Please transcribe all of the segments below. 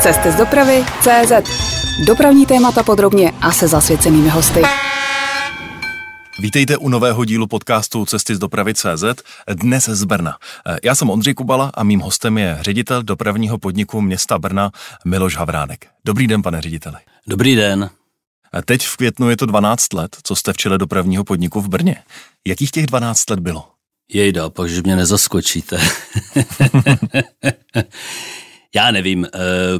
Cesty z dopravy CZ. Dopravní témata podrobně a se zasvěcenými hosty. Vítejte u nového dílu podcastu Cesty z dopravy CZ, dnes z Brna. Já jsem Ondřej Kubala a mým hostem je ředitel dopravního podniku města Brna Miloš Havránek. Dobrý den, pane řediteli. Dobrý den. Teď v květnu je to 12 let, co jste v čele dopravního podniku v Brně. Jakých těch 12 let bylo? Jejda, pak, že mě nezaskočíte. Já nevím, eh,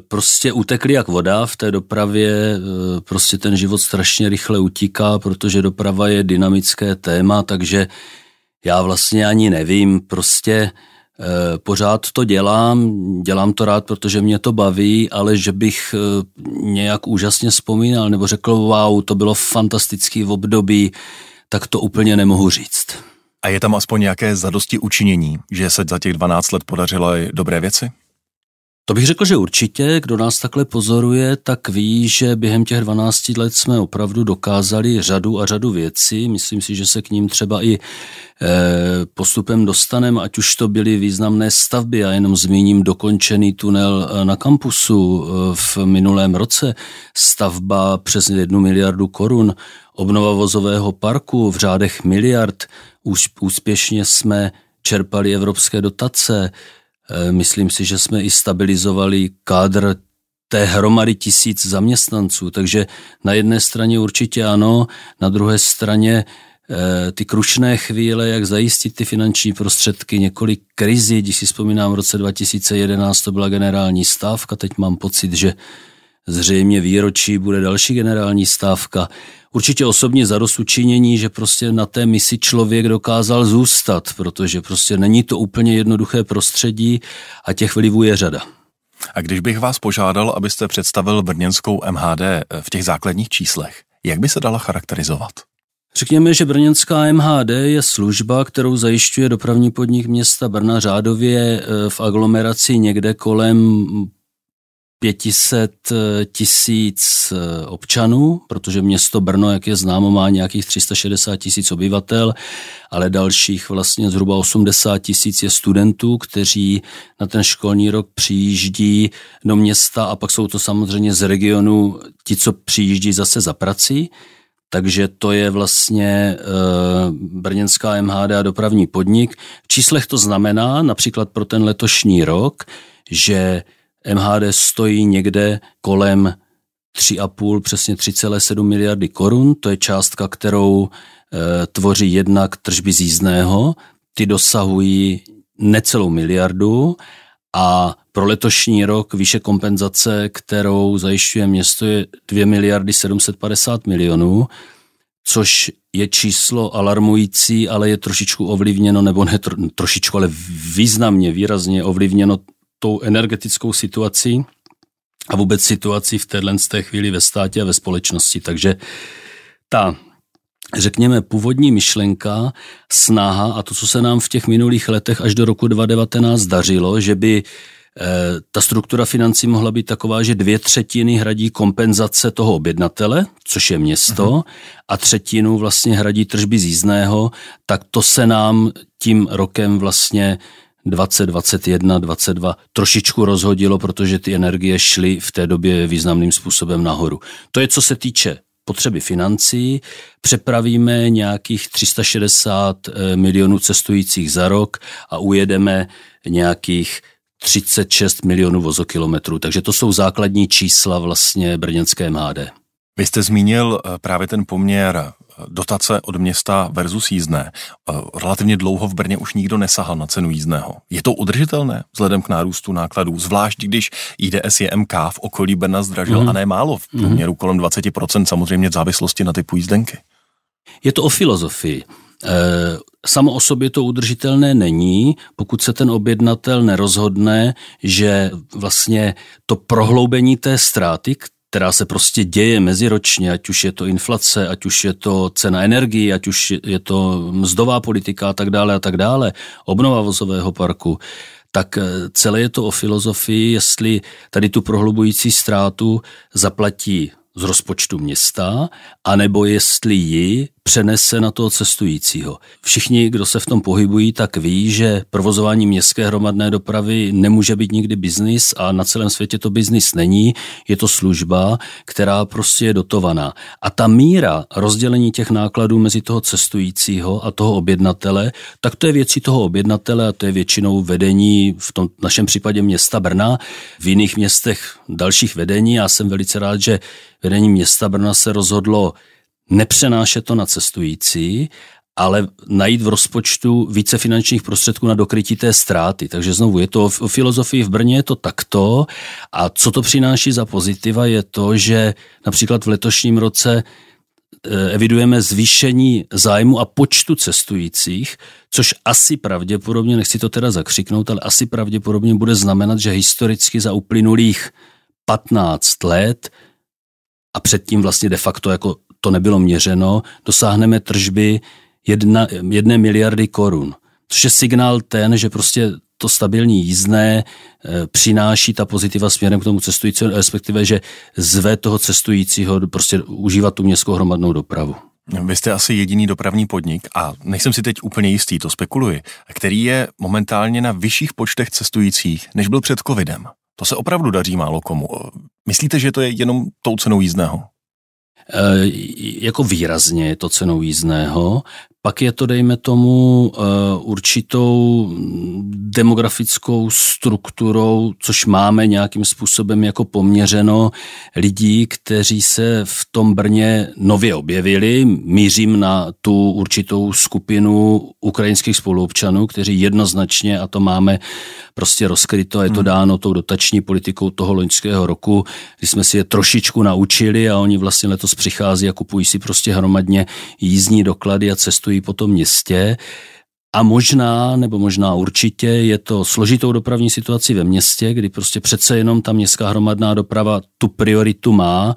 prostě utekli jak voda v té dopravě, eh, prostě ten život strašně rychle utíká, protože doprava je dynamické téma, takže já vlastně ani nevím, prostě eh, pořád to dělám, dělám to rád, protože mě to baví, ale že bych nějak úžasně vzpomínal nebo řekl, wow, to bylo fantastický v období, tak to úplně nemohu říct. A je tam aspoň nějaké zadosti učinění, že se za těch 12 let podařilo dobré věci? To bych řekl, že určitě, kdo nás takhle pozoruje, tak ví, že během těch 12 let jsme opravdu dokázali řadu a řadu věcí. Myslím si, že se k ním třeba i eh, postupem dostaneme, ať už to byly významné stavby. Já jenom zmíním dokončený tunel eh, na kampusu eh, v minulém roce, stavba přes jednu miliardu korun, obnova vozového parku v řádech miliard. Úspěšně jsme čerpali evropské dotace, Eh, myslím si, že jsme i stabilizovali kádr té hromady tisíc zaměstnanců, takže na jedné straně určitě ano, na druhé straně eh, ty krušné chvíle, jak zajistit ty finanční prostředky, několik krizí, když si vzpomínám, v roce 2011 to byla generální stávka, teď mám pocit, že zřejmě výročí bude další generální stávka. Určitě osobně zadosučinění, že prostě na té misi člověk dokázal zůstat, protože prostě není to úplně jednoduché prostředí a těch vlivů je řada. A když bych vás požádal, abyste představil brněnskou MHD v těch základních číslech, jak by se dala charakterizovat? Řekněme, že brněnská MHD je služba, kterou zajišťuje dopravní podnik města Brna řádově eh, v aglomeraci někde kolem 500 eh, tisíc eh, občanů, protože město Brno, jak je známo, má nějakých 360 tisíc obyvatel, ale dalších vlastně zhruba 80 tisíc je studentů, kteří na ten školní rok přijíždí do města a pak jsou to samozřejmě z regionu ti, co přijíždí zase za prací. Takže to je vlastně e, brněnská MHD a dopravní podnik. V číslech to znamená například pro ten letošní rok, že MHD stojí někde kolem 3,5, přesně 3,7 miliardy korun. To je částka, kterou e, tvoří jednak tržby z jízdného. Ty dosahují necelou miliardu a pro letošní rok výše kompenzace, kterou zajišťuje město, je 2 miliardy 750 milionů, což je číslo alarmující, ale je trošičku ovlivněno, nebo ne trošičku, ale významně, výrazně ovlivněno tou energetickou situací a vůbec situací v téhle té chvíli ve státě a ve společnosti. Takže ta řekněme, původní myšlenka, snaha a to, co se nám v těch minulých letech až do roku 2019 dařilo, že by eh, ta struktura financí mohla být taková, že dvě třetiny hradí kompenzace toho objednatele, což je město, uh-huh. a třetinu vlastně hradí tržby z jízdného, tak to se nám tím rokem vlastně 2021, 22 trošičku rozhodilo, protože ty energie šly v té době významným způsobem nahoru. To je, co se týče potřeby financí. Přepravíme nějakých 360 eh, milionů cestujících za rok a ujedeme nějakých 36 milionů vozokilometrů. Takže to jsou základní čísla vlastně brněnské MHD. Vy jste zmínil eh, právě ten poměr dotace od města versus jízdné. E, relativně dlouho v Brně už nikdo nesahal na cenu jízdného. Je to udržitelné vzhledem k nárůstu nákladů, zvlášť když IDS je MK v okolí Brna zdražil mm. a ne málo v průměru mm. kolem 20%, samozřejmě v závislosti na typu jízdenky. Je to o filozofii. E, samo o sobě to udržitelné není, pokud se ten objednatel nerozhodne, že vlastně to prohloubení té ztráty, která se prostě děje meziročně, ať už je to inflace, ať už je to cena energii, ať už je to mzdová politika a tak dále a tak dále, obnova vozového parku, tak eh, celé je to o filozofii, jestli tady tu prohlubující ztrátu zaplatí z rozpočtu města, anebo jestli ji přenese na toho cestujícího. Všichni, kdo se v tom pohybují, tak ví, že provozování městské hromadné dopravy nemůže být nikdy biznis a na celém světě to biznis není. Je to služba, která prostě je dotovaná. A ta míra rozdělení těch nákladů mezi toho cestujícího a toho objednatele, tak to je věcí toho objednatele a to je většinou vedení v tom našem případě města Brna. V jiných městech dalších vedení. Já jsem velice rád, že vedení města Brna se rozhodlo nepřenášet to na cestující, ale najít v rozpočtu více finančních prostředků na dokrytí té ztráty. Takže znovu je to o filozofii v Brně je to takto a co to přináší za pozitiva je to, že například v letošním roce eh, evidujeme zvýšení zájmu a počtu cestujících, což asi pravděpodobně, nechci to teda zakřiknout, ale asi pravděpodobně bude znamenat, že historicky za uplynulých 15 let a předtím vlastně de facto jako to nebylo měřeno, dosáhneme tržby jedna, jedné miliardy korun. Což je signál ten, že prostě to stabilní jízdné e, přináší ta pozitiva směrem k tomu cestujícímu, respektive, že zve toho cestujícího prostě užívat tu městskou hromadnou dopravu. Vy jste asi jediný dopravní podnik a nejsem si teď úplně jistý, to spekuluji, který je momentálně na vyšších počtech cestujících, než byl před covidem. To se opravdu daří málo komu. Myslíte, že to je jenom tou cenou jízdného? E, jako výrazně to cenou jízdného. Pak je to, dejme tomu, eh, určitou demografickou strukturou, což máme nějakým způsobem jako poměřeno lidí, kteří se v tom Brně nově objevili. Mířím na tu určitou skupinu ukrajinských spoluobčanů, kteří jednoznačně, a to máme prostě rozkryto, je to hmm. dáno tou dotační politikou toho loňského roku, kdy jsme si je trošičku naučili a oni vlastně letos přichází a kupují si prostě hromadně jízdní doklady a cestují cestují po tom městě a možná, nebo možná určitě je to složitou dopravní situaci ve městě, kdy prostě přece jenom ta městská hromadná doprava tu prioritu má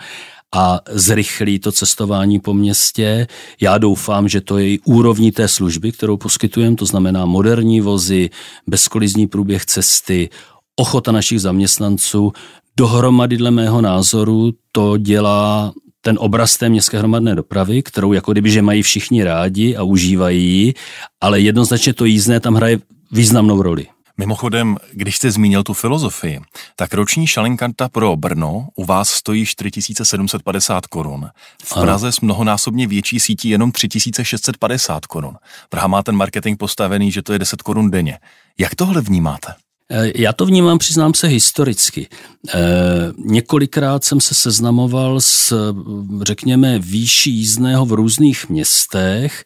a zrychlí to cestování po městě. Já doufám, že to je i úrovní té služby, kterou poskytujeme, to znamená moderní vozy, bezkolizní průběh cesty, ochota našich zaměstnanců. Dohromady dle mého názoru to dělá ten obraz té městské hromadné dopravy, kterou jako kdyby, že mají všichni rádi a užívají ji, ale jednoznačně to jízdné tam hraje významnou roli. Mimochodem, když jste zmínil tu filozofii, tak roční šalinkanta pro Brno u vás stojí 4750 korun. V Praze ano. s mnohonásobně větší sítí jenom 3650 korun. Praha má ten marketing postavený, že to je 10 korun denně. Jak tohle vnímáte? Eh, já to vnímám, přiznám se, historicky. E, několikrát jsem se seznamoval s, řekněme, výší jízdného v různých městech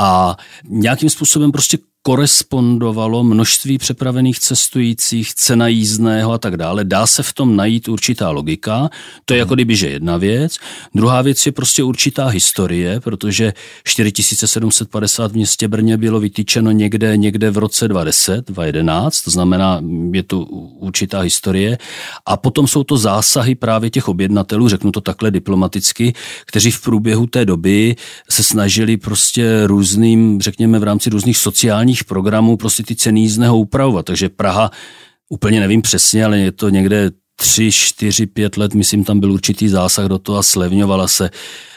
a nějakým způsobem prostě korespondovalo množství přepravených cestujících, cena jízdného a tak dále. Dá se v tom najít určitá logika, to je jako kdyby, že jedna věc. Druhá věc je prostě určitá historie, protože 4750 v městě Brně bylo vytýčeno někde, někde v roce 2010, 2011, to znamená, je to určitá historie. A potom jsou to zásahy právě těch objednatelů, řeknu to takhle diplomaticky, kteří v průběhu té doby se snažili prostě různým, řekněme v rámci různých sociálních sociálních programů prostě ty ceny jízdného upravovat. Takže Praha, úplně nevím přesně, ale je to někde tři, čtyři, pět let, myslím, tam byl určitý zásah do toho a slevňovala se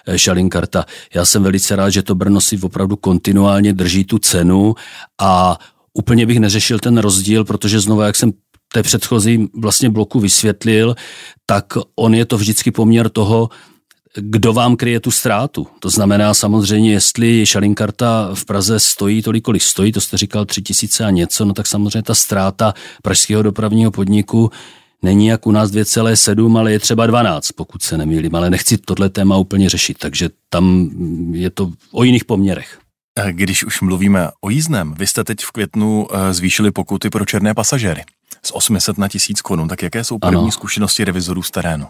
eh, šalinkarta. Já jsem velice rád, že to Brno si opravdu kontinuálně drží tu cenu a úplně bych neřešil ten rozdíl, protože znovu, jak jsem té předchozí vlastně bloku vysvětlil, tak on je to vždycky poměr toho, kdo vám kryje tu ztrátu. To znamená samozřejmě, jestli šalinkarta v Praze stojí tolik, kolik stojí, to jste říkal tři tisíce a něco, no tak samozřejmě ta ztráta pražského dopravního podniku není jak u nás 2,7, ale je třeba 12, pokud se nemýlím, ale nechci tohle téma úplně řešit, takže tam je to o jiných poměrech. Když už mluvíme o jízdném, vy jste teď v květnu eh, zvýšili pokuty pro černé pasažéry z 800 na 1000 korun, tak jaké jsou první ano. zkušenosti revizorů z terénu?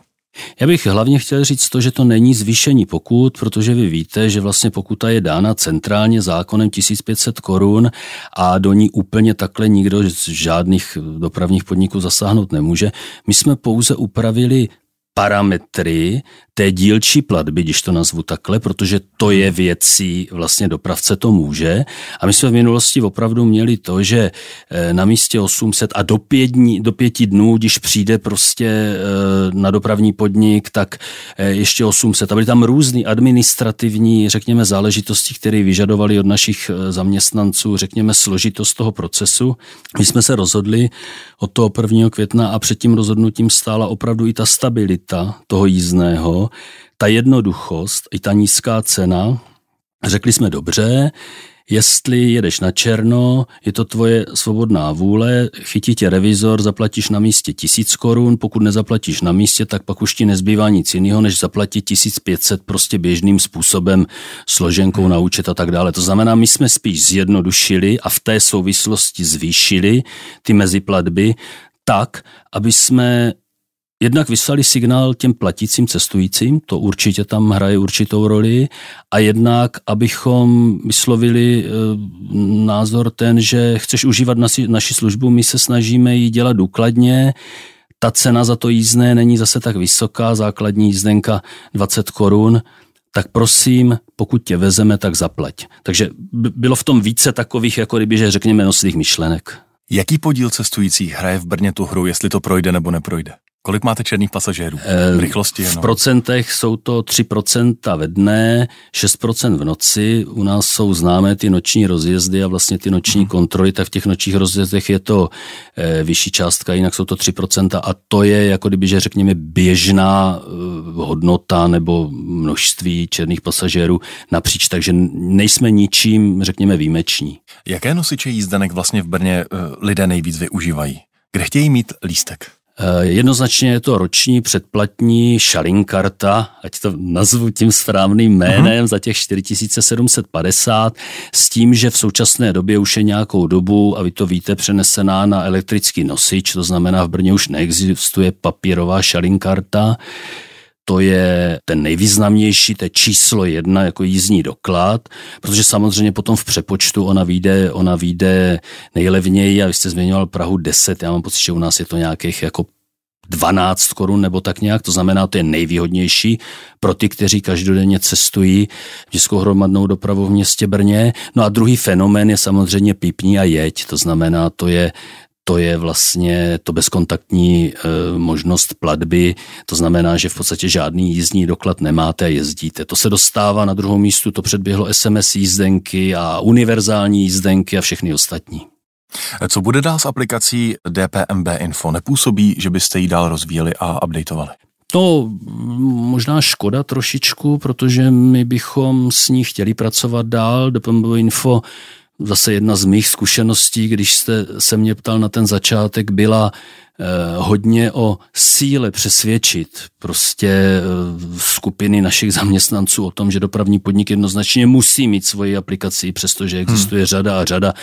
Já bych hlavně chtěl říct to, že to není zvýšení pokut, protože vy víte, že vlastně pokuta je dána centrálně zákonem 1500 korun a do ní úplně takhle nikdo z žádných dopravních podniků zasáhnout nemůže. My jsme pouze upravili parametry té dílčí platby, když to nazvu takhle, protože to je věcí, vlastně dopravce to může. A my jsme v minulosti opravdu měli to, že eh, na místě 800 a do, pět dní, do pěti dnů, když přijde prostě eh, na dopravní podnik, tak eh, ještě 800. A byly tam různé administrativní, řekněme, záležitosti, které vyžadovali od našich zaměstnanců, řekněme, složitost toho procesu. My jsme se rozhodli od toho 1. května a před tím rozhodnutím stála opravdu i ta stabilita toho jízdného, ta jednoduchost, i ta nízká cena. Řekli jsme dobře, jestli jedeš na černo, je to tvoje svobodná vůle, chytí tě revizor, zaplatíš na místě tisíc korun, pokud nezaplatíš na místě, tak pak už ti nezbývá nic jiného, než zaplatit 1500 prostě běžným způsobem, složenkou na účet a tak dále. To znamená, my jsme spíš zjednodušili a v té souvislosti zvýšili ty meziplatby tak, aby jsme jednak vyslali signál těm platícím cestujícím, to určitě tam hraje určitou roli, a jednak, abychom vyslovili e, názor ten, že chceš užívat naši, naši službu, my se snažíme ji dělat důkladně, ta cena za to jízdné není zase tak vysoká, základní jízdenka 20 korun, tak prosím, pokud tě vezeme, tak zaplať. Takže bylo v tom více takových, jako kdyby, že řekněme, nosných myšlenek. Jaký podíl cestujících hraje v Brně tu hru, jestli to projde nebo neprojde? Kolik máte černých pasažérů? V rychlosti jenom. V procentech jsou to 3% ve dne, 6% v noci. U nás jsou známé ty noční rozjezdy a vlastně ty noční hmm. kontroly, tak v těch nočních rozjezdech je to e, vyšší částka, jinak jsou to 3% a to je jako kdyby, že řekněme běžná e, hodnota nebo množství černých pasažérů napříč, takže nejsme ničím, řekněme, výjimeční. Jaké nosiče jízdenek vlastně v Brně lidé nejvíc využívají? Kde chtějí mít lístek? Eh, jednoznačně je to roční předplatní šalinkarta, ať to nazvu tím správným jménem, uh-huh. za těch 4750, s tím, že v současné době už je nějakou dobu, a vy to víte, přenesená na elektrický nosič, to znamená v Brně už neexistuje papírová šalinkarta, to je ten nejvýznamnější, to je číslo jedna jako jízdní doklad, protože samozřejmě potom v přepočtu ona vyjde, ona vyjde nejlevněji a vy jste zmiňoval Prahu 10, já mám pocit, že u nás je to nějakých jako 12 korun nebo tak nějak, to znamená, to je nejvýhodnější pro ty, kteří každodenně cestují městskou hromadnou dopravu v městě Brně. No a druhý fenomén je samozřejmě pípní a jeď, to znamená, to je to je vlastně to bezkontaktní e, možnost platby, to znamená, že v podstatě žádný jízdní doklad nemáte a jezdíte. To se dostává na druhou místu, to předběhlo SMS jízdenky a univerzální jízdenky a všechny ostatní. Co bude dál s aplikací DPMB Info? Nepůsobí, že byste ji dál rozvíjeli a updateovali? To možná škoda trošičku, protože my bychom s ní chtěli pracovat dál. DPMB Info zase jedna z mých zkušeností, když jste se mě ptal na ten začátek, byla hodně o síle přesvědčit prostě eh, skupiny našich zaměstnanců o tom, že dopravní podnik jednoznačně musí mít svoji aplikaci, přestože existuje hmm. řada a řada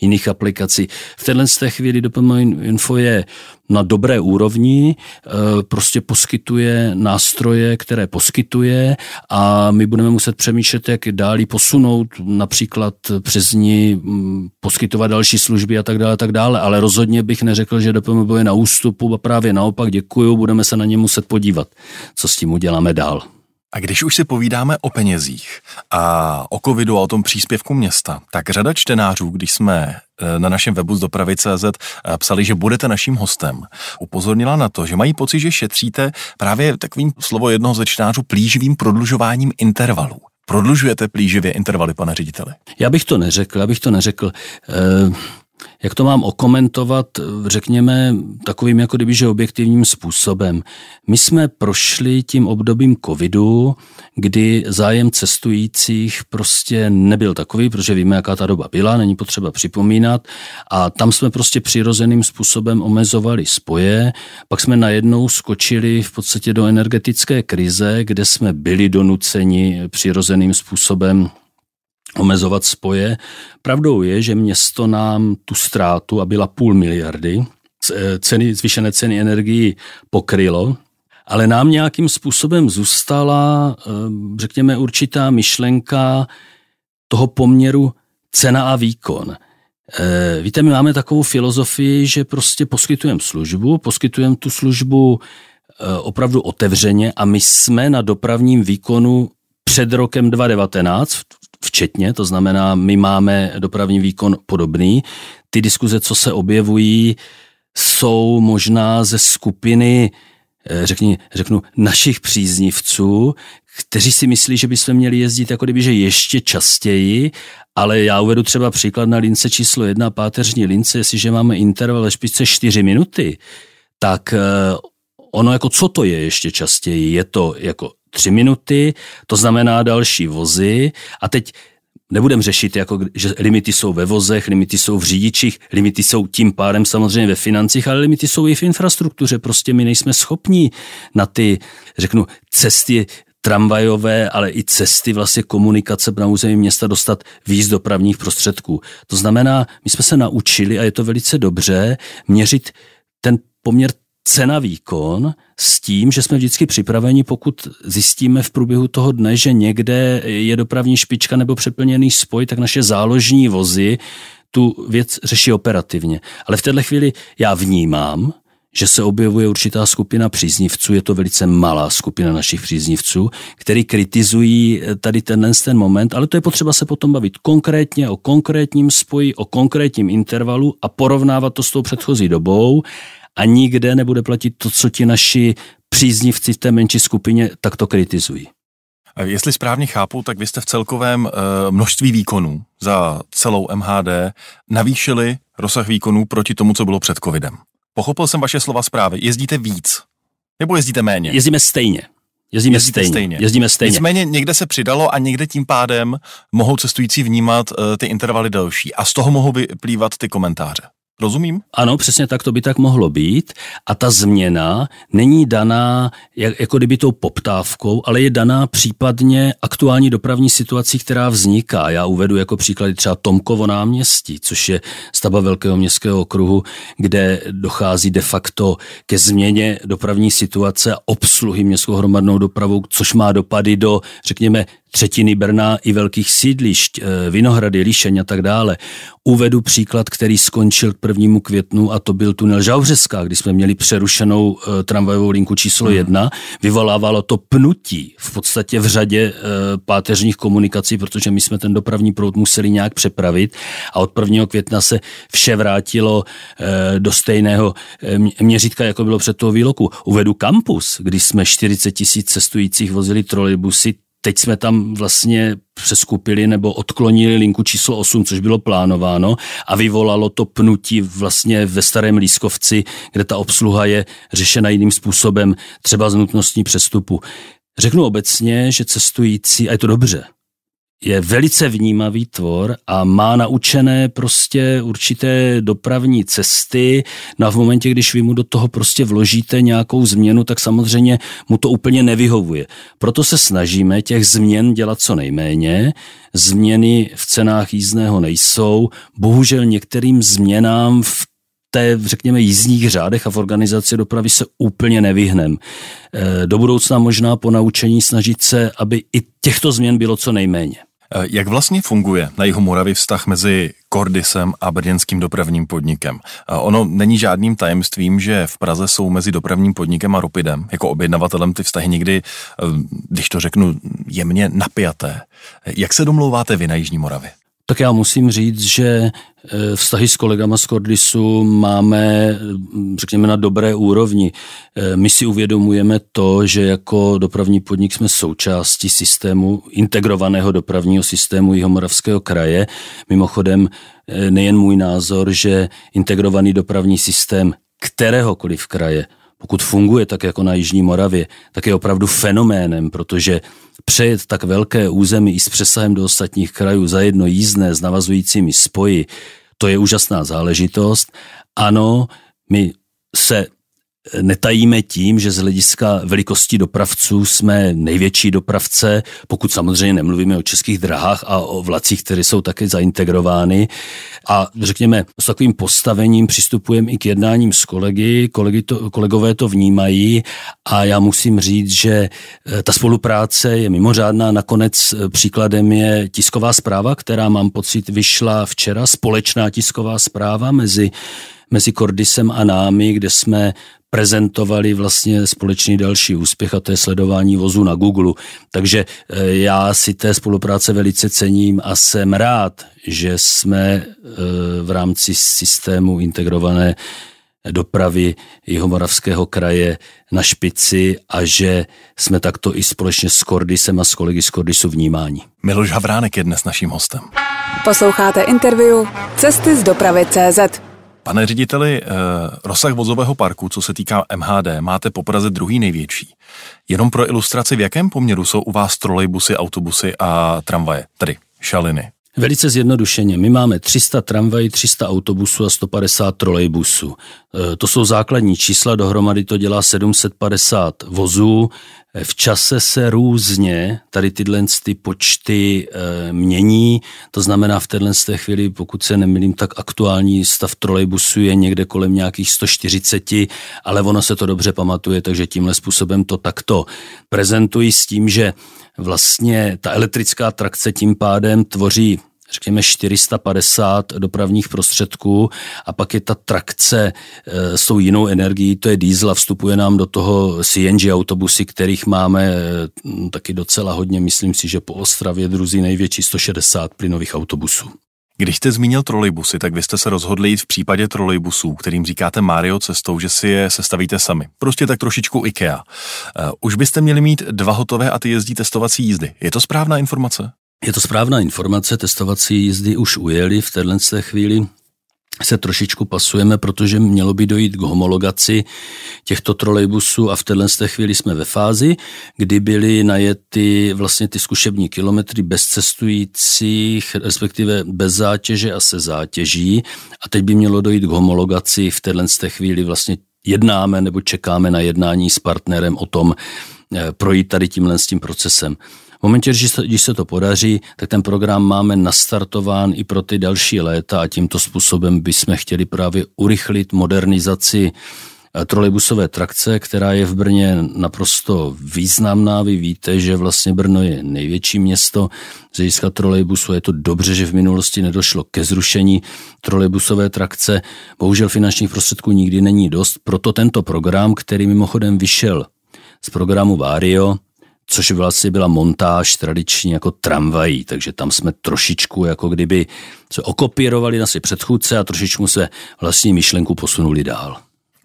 jiných aplikací. V téhle z té chvíli Dopamin Info je na dobré úrovni, eh, prostě poskytuje nástroje, které poskytuje a my budeme muset přemýšlet, jak dál posunout, například přes ní mm, poskytovat další služby a tak dále, a tak dále, ale rozhodně bych neřekl, že DPMB je na ústupu a právě naopak děkuju, budeme se na ně muset podívat, co s tím uděláme dál. A když už si povídáme o penězích a o covidu a o tom příspěvku města, tak řada čtenářů, když jsme eh, na našem webu z dopravy.cz eh, psali, že budete naším hostem, upozornila na to, že mají pocit, že šetříte právě takovým slovo jednoho ze čtenářů plíživým prodlužováním intervalů. Prodlužujete plíživě intervaly, pane řediteli? Já bych to neřekl, já bych to neřekl. E, jak to mám okomentovat, řekněme, takovým jako kdyby, že objektivním způsobem. My jsme prošli tím obdobím covidu, kdy zájem cestujících prostě nebyl takový, protože víme, jaká ta doba byla, není potřeba připomínat a tam jsme prostě přirozeným způsobem omezovali spoje, pak jsme najednou skočili v podstatě do energetické krize, kde jsme byli donuceni přirozeným způsobem omezovat spoje. Pravdou je, že město nám tu ztrátu, a byla půl miliardy, eh, ceny, zvýšené ceny energii pokrylo, ale nám nějakým způsobem zůstala, eh, řekněme, určitá myšlenka toho poměru cena a výkon. Eh, víte, my máme takovou filozofii, že prostě poskytujeme službu, poskytujeme tu službu opravdu otevřeně a my jsme na dopravním výkonu před rokem 2019, včetně, to znamená, my máme dopravní výkon podobný. Ty diskuze, co se objevují, jsou možná ze skupiny eh, řekni, řeknu, našich příznivců, kteří si myslí, že bychom měli jezdit jako kdyby, že ještě častěji, ale já uvedu třeba příklad na lince číslo jedna, páteřní lince, jestliže máme interval ve špičce 4 minuty, tak eh, ono jako co to je ještě častěji? Je to jako tři minuty, to znamená další vozy a teď nebudem řešit, jako, že limity jsou ve vozech, limity jsou v řidičích, limity jsou tím pádem samozřejmě ve financích, ale limity jsou i v infrastruktuře. Prostě my nejsme schopní na ty, řeknu, cesty tramvajové, ale i cesty vlastně komunikace na území města dostat víc dopravních prostředků. To znamená, my jsme se naučili, a je to velice dobře, měřit ten poměr cena výkon s tím, že jsme vždycky připraveni, pokud zjistíme v průběhu toho dne, že někde je dopravní špička nebo přeplněný spoj, tak naše záložní vozy tu věc řeší operativně. Ale v této chvíli já vnímám, že se objevuje určitá skupina příznivců, je to velice malá skupina našich příznivců, který kritizují tady ten, ten moment, ale to je potřeba se potom bavit konkrétně o konkrétním spoji, o konkrétním intervalu a porovnávat to s tou předchozí dobou a nikde nebude platit to, co ti naši příznivci v té menší skupině takto kritizují. Jestli správně chápu, tak vy jste v celkovém e, množství výkonů za celou MHD navýšili rozsah výkonů proti tomu, co bylo před covidem. Pochopil jsem vaše slova zprávy. Jezdíte víc? Nebo jezdíte méně? Jezdíme stejně. Jezdíme stejně. stejně. Jezdíme stejně. Nicméně někde se přidalo a někde tím pádem mohou cestující vnímat uh, ty intervaly delší a z toho mohou vyplývat ty komentáře. Rozumím? Ano, přesně tak to by tak mohlo být. A ta změna není daná jak, jako kdyby tou poptávkou, ale je daná případně aktuální dopravní situací, která vzniká. Já uvedu jako příklady třeba Tomkovo náměstí, což je stavba Velkého městského okruhu, kde dochází de facto ke změně dopravní situace a obsluhy městskou hromadnou dopravou, což má dopady do, řekněme, třetiny Brna i velkých sídlišť, eh, Vinohrady, Líšeň a tak dále. Uvedu příklad, který skončil k prvnímu květnu a to byl tunel Žauřeská, kdy jsme měli přerušenou eh, tramvajovou linku číslo hmm. jedna. Vyvolávalo to pnutí v podstatě v řadě eh, páteřních komunikací, protože my jsme ten dopravní proud museli nějak přepravit a od prvního května se vše vrátilo do stejného měřítka, jako bylo před toho výloku. Uvedu kampus, kdy jsme 40 tisíc cestujících vozili trolejbusy, Teď jsme tam vlastně přeskupili nebo odklonili linku číslo 8, což bylo plánováno a vyvolalo to pnutí vlastně ve starém Lískovci, kde ta obsluha je řešena jiným způsobem, třeba z nutností přestupu. Řeknu obecně, že cestující, a je to dobře, je velice vnímavý tvor a má naučené prostě určité dopravní cesty. No a v momentě, když vy mu do toho prostě vložíte nějakou změnu, tak samozřejmě mu to úplně nevyhovuje. Proto se snažíme těch změn dělat co nejméně. Změny v cenách jízdného nejsou. Bohužel některým změnám v té, řekněme, jízdních řádech a v organizaci dopravy se úplně nevyhnem. E, do budoucna možná po naučení snažit se, aby i těchto změn bylo co nejméně. Eh, jak vlastně funguje na jihu Moravy vztah mezi Kordisem a brněnským dopravním podnikem? Eh, ono není žádným tajemstvím, že v Praze jsou mezi dopravním podnikem a Ropidem jako objednavatelem ty vztahy někdy, eh, když to řeknu jemně, napjaté. Jak se domlouváte vy na Jižní Moravě? Tak já musím říct, že e, vztahy s kolegama z Kordisu máme, řekněme, na dobré úrovni. E, my si uvědomujeme to, že jako dopravní podnik jsme součástí systému, integrovaného dopravního systému Jihomoravského kraje. Mimochodem, e, nejen můj názor, že integrovaný dopravní systém kteréhokoliv kraje pokud funguje tak jako na Jižní Moravě, tak je opravdu fenoménem, protože přejet tak velké území i s přesahem do ostatních krajů za jedno jízdné s navazujícími spoji, to je úžasná záležitost. Ano, my se netajíme tím, že z hlediska velikosti dopravců jsme největší dopravce, pokud samozřejmě nemluvíme o českých drahách a o vlacích, které jsou také zaintegrovány. A řekněme, s takovým postavením přistupujeme i k jednáním s kolegy, kolegy to, kolegové to vnímají a já musím říct, že eh, ta spolupráce je mimořádná. Nakonec eh, příkladem je tisková zpráva, která mám pocit vyšla včera, společná tisková zpráva mezi mezi Kordisem a námi, kde jsme prezentovali vlastně společný další úspěch a to je sledování vozu na Google. Takže eh, já si té spolupráce velice cením a jsem rád, že jsme eh, v rámci systému integrované dopravy Jihomoravského kraje na špici a že jsme takto i společně s Kordisem a s kolegy z Kordisu vnímáni. Miloš Havránek je dnes naším hostem. Posloucháte interview Cesty z dopravy CZ. Pane řediteli, eh, rozsah vozového parku, co se týká MHD, máte po Praze druhý největší. Jenom pro ilustraci, v jakém poměru jsou u vás trolejbusy, autobusy a tramvaje, tedy šaliny? Velice zjednodušeně, my máme 300 tramvají, 300 autobusů a 150 trolejbusů. E, to jsou základní čísla, dohromady to dělá 750 vozů. V čase se různě tady tyhle ty počty e, mění, to znamená v téhle chvíli, pokud se nemýlím, tak aktuální stav trolejbusu je někde kolem nějakých 140, ale ono se to dobře pamatuje, takže tímhle způsobem to takto prezentuji s tím, že vlastně ta elektrická trakce tím pádem tvoří řekněme 450 dopravních prostředků a pak je ta trakce e, s tou jinou energií, to je diesel a vstupuje nám do toho CNG autobusy, kterých máme e, taky docela hodně, myslím si, že po Ostravě druzí největší 160 plynových autobusů. Když jste zmínil trolejbusy, tak vy jste se rozhodli jít v případě trolejbusů, kterým říkáte Mario cestou, že si je sestavíte sami. Prostě tak trošičku IKEA. Uh, už byste měli mít dva hotové a ty jezdí testovací jízdy. Je to správná informace? Je to správná informace, testovací jízdy už ujeli. V téhle chvíli se trošičku pasujeme, protože mělo by dojít k homologaci těchto trolejbusů a v téhle chvíli jsme ve fázi, kdy byly najety vlastně ty zkušební kilometry bez cestujících, respektive bez zátěže a se zátěží. A teď by mělo dojít k homologaci. V téhle chvíli vlastně jednáme nebo čekáme na jednání s partnerem o tom eh, projít tady tímhle s tím procesem. V momentě, když se, když se to podaří, tak ten program máme nastartován i pro ty další léta a tímto způsobem bychom chtěli právě urychlit modernizaci eh, trolejbusové trakce, která je v Brně naprosto významná. Vy víte, že vlastně Brno je největší město z hlediska trolejbusu. Je to dobře, že v minulosti nedošlo ke zrušení trolejbusové trakce. Bohužel finančních prostředků nikdy není dost, proto tento program, který mimochodem vyšel z programu Vario, což vlastně byla montáž tradiční jako tramvají, takže tam jsme trošičku jako kdyby se okopírovali na si předchůdce a trošičku se vlastní myšlenku posunuli dál.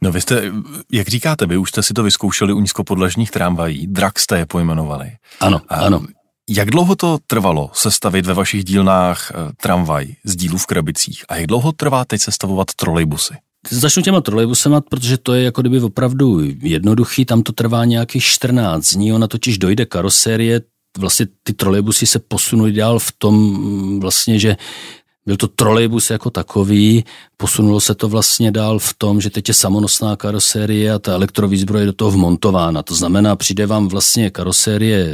No vy jste, jak říkáte, vy už jste si to vyzkoušeli u nízkopodlažních tramvají, drak jste je pojmenovali. Ano, a ano. Jak dlouho to trvalo sestavit ve vašich dílnách eh, tramvaj z dílů v Krabicích a jak dlouho trvá teď sestavovat trolejbusy? Začnu těma trolejbusema, protože to je jako kdyby opravdu jednoduchý, tam to trvá nějakých 14 dní, ona totiž dojde karosérie, vlastně ty trolejbusy se posunuly dál v tom vlastně, že byl to trolejbus jako takový, posunulo se to vlastně dál v tom, že teď je samonosná karosérie a ta elektrovýzbroj je do toho vmontována. To znamená, přijde vám vlastně karosérie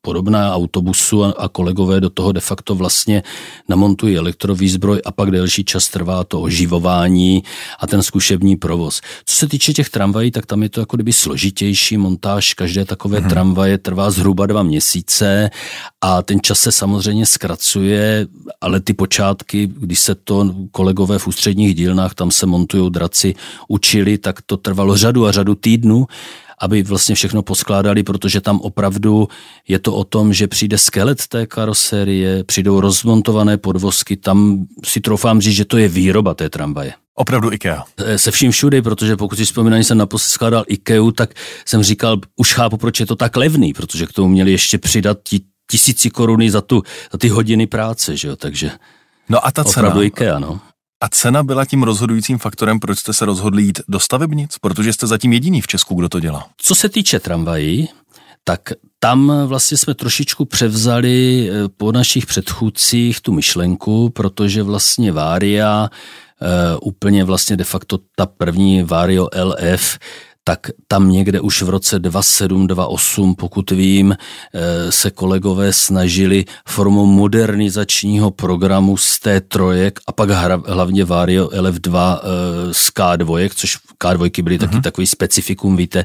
podobná autobusu a kolegové do toho de facto vlastně namontují elektrovýzbroj a pak delší čas trvá to oživování a ten zkušební provoz. Co se týče těch tramvají, tak tam je to jako kdyby složitější montáž. Každé takové hmm. tramvaje trvá zhruba dva měsíce a ten čas se samozřejmě zkracuje, ale ty počátky, když se to kolegové v ústředních dílnách, tam se montují draci, učili, tak to trvalo řadu a řadu týdnů, aby vlastně všechno poskládali, protože tam opravdu je to o tom, že přijde skelet té karosérie, přijdou rozmontované podvozky, tam si troufám říct, že to je výroba té tramvaje. Opravdu IKEA. E, se vším všude, protože pokud si vzpomínám, jsem naposled skládal IKEA, tak jsem říkal, už chápu, proč je to tak levný, protože k tomu měli ještě přidat ti tisíci koruny za, tu, za ty hodiny práce, že jo, takže no a ta cena, opravdu IKEA, no. A cena byla tím rozhodujícím faktorem, proč jste se rozhodli jít do stavebnic? Protože jste zatím jediný v Česku, kdo to dělá. Co se týče tramvají, tak tam vlastně jsme trošičku převzali eh, po našich předchůdcích tu myšlenku, protože vlastně Vária Uh, úplně vlastně de facto ta první Vario LF tak tam někde už v roce 27, 28, pokud vím, eh, se kolegové snažili formou modernizačního programu z té trojek a pak hlavně Vario LF2 eh, z K2, což K2 byly taky uh-huh. takový specifikum, víte,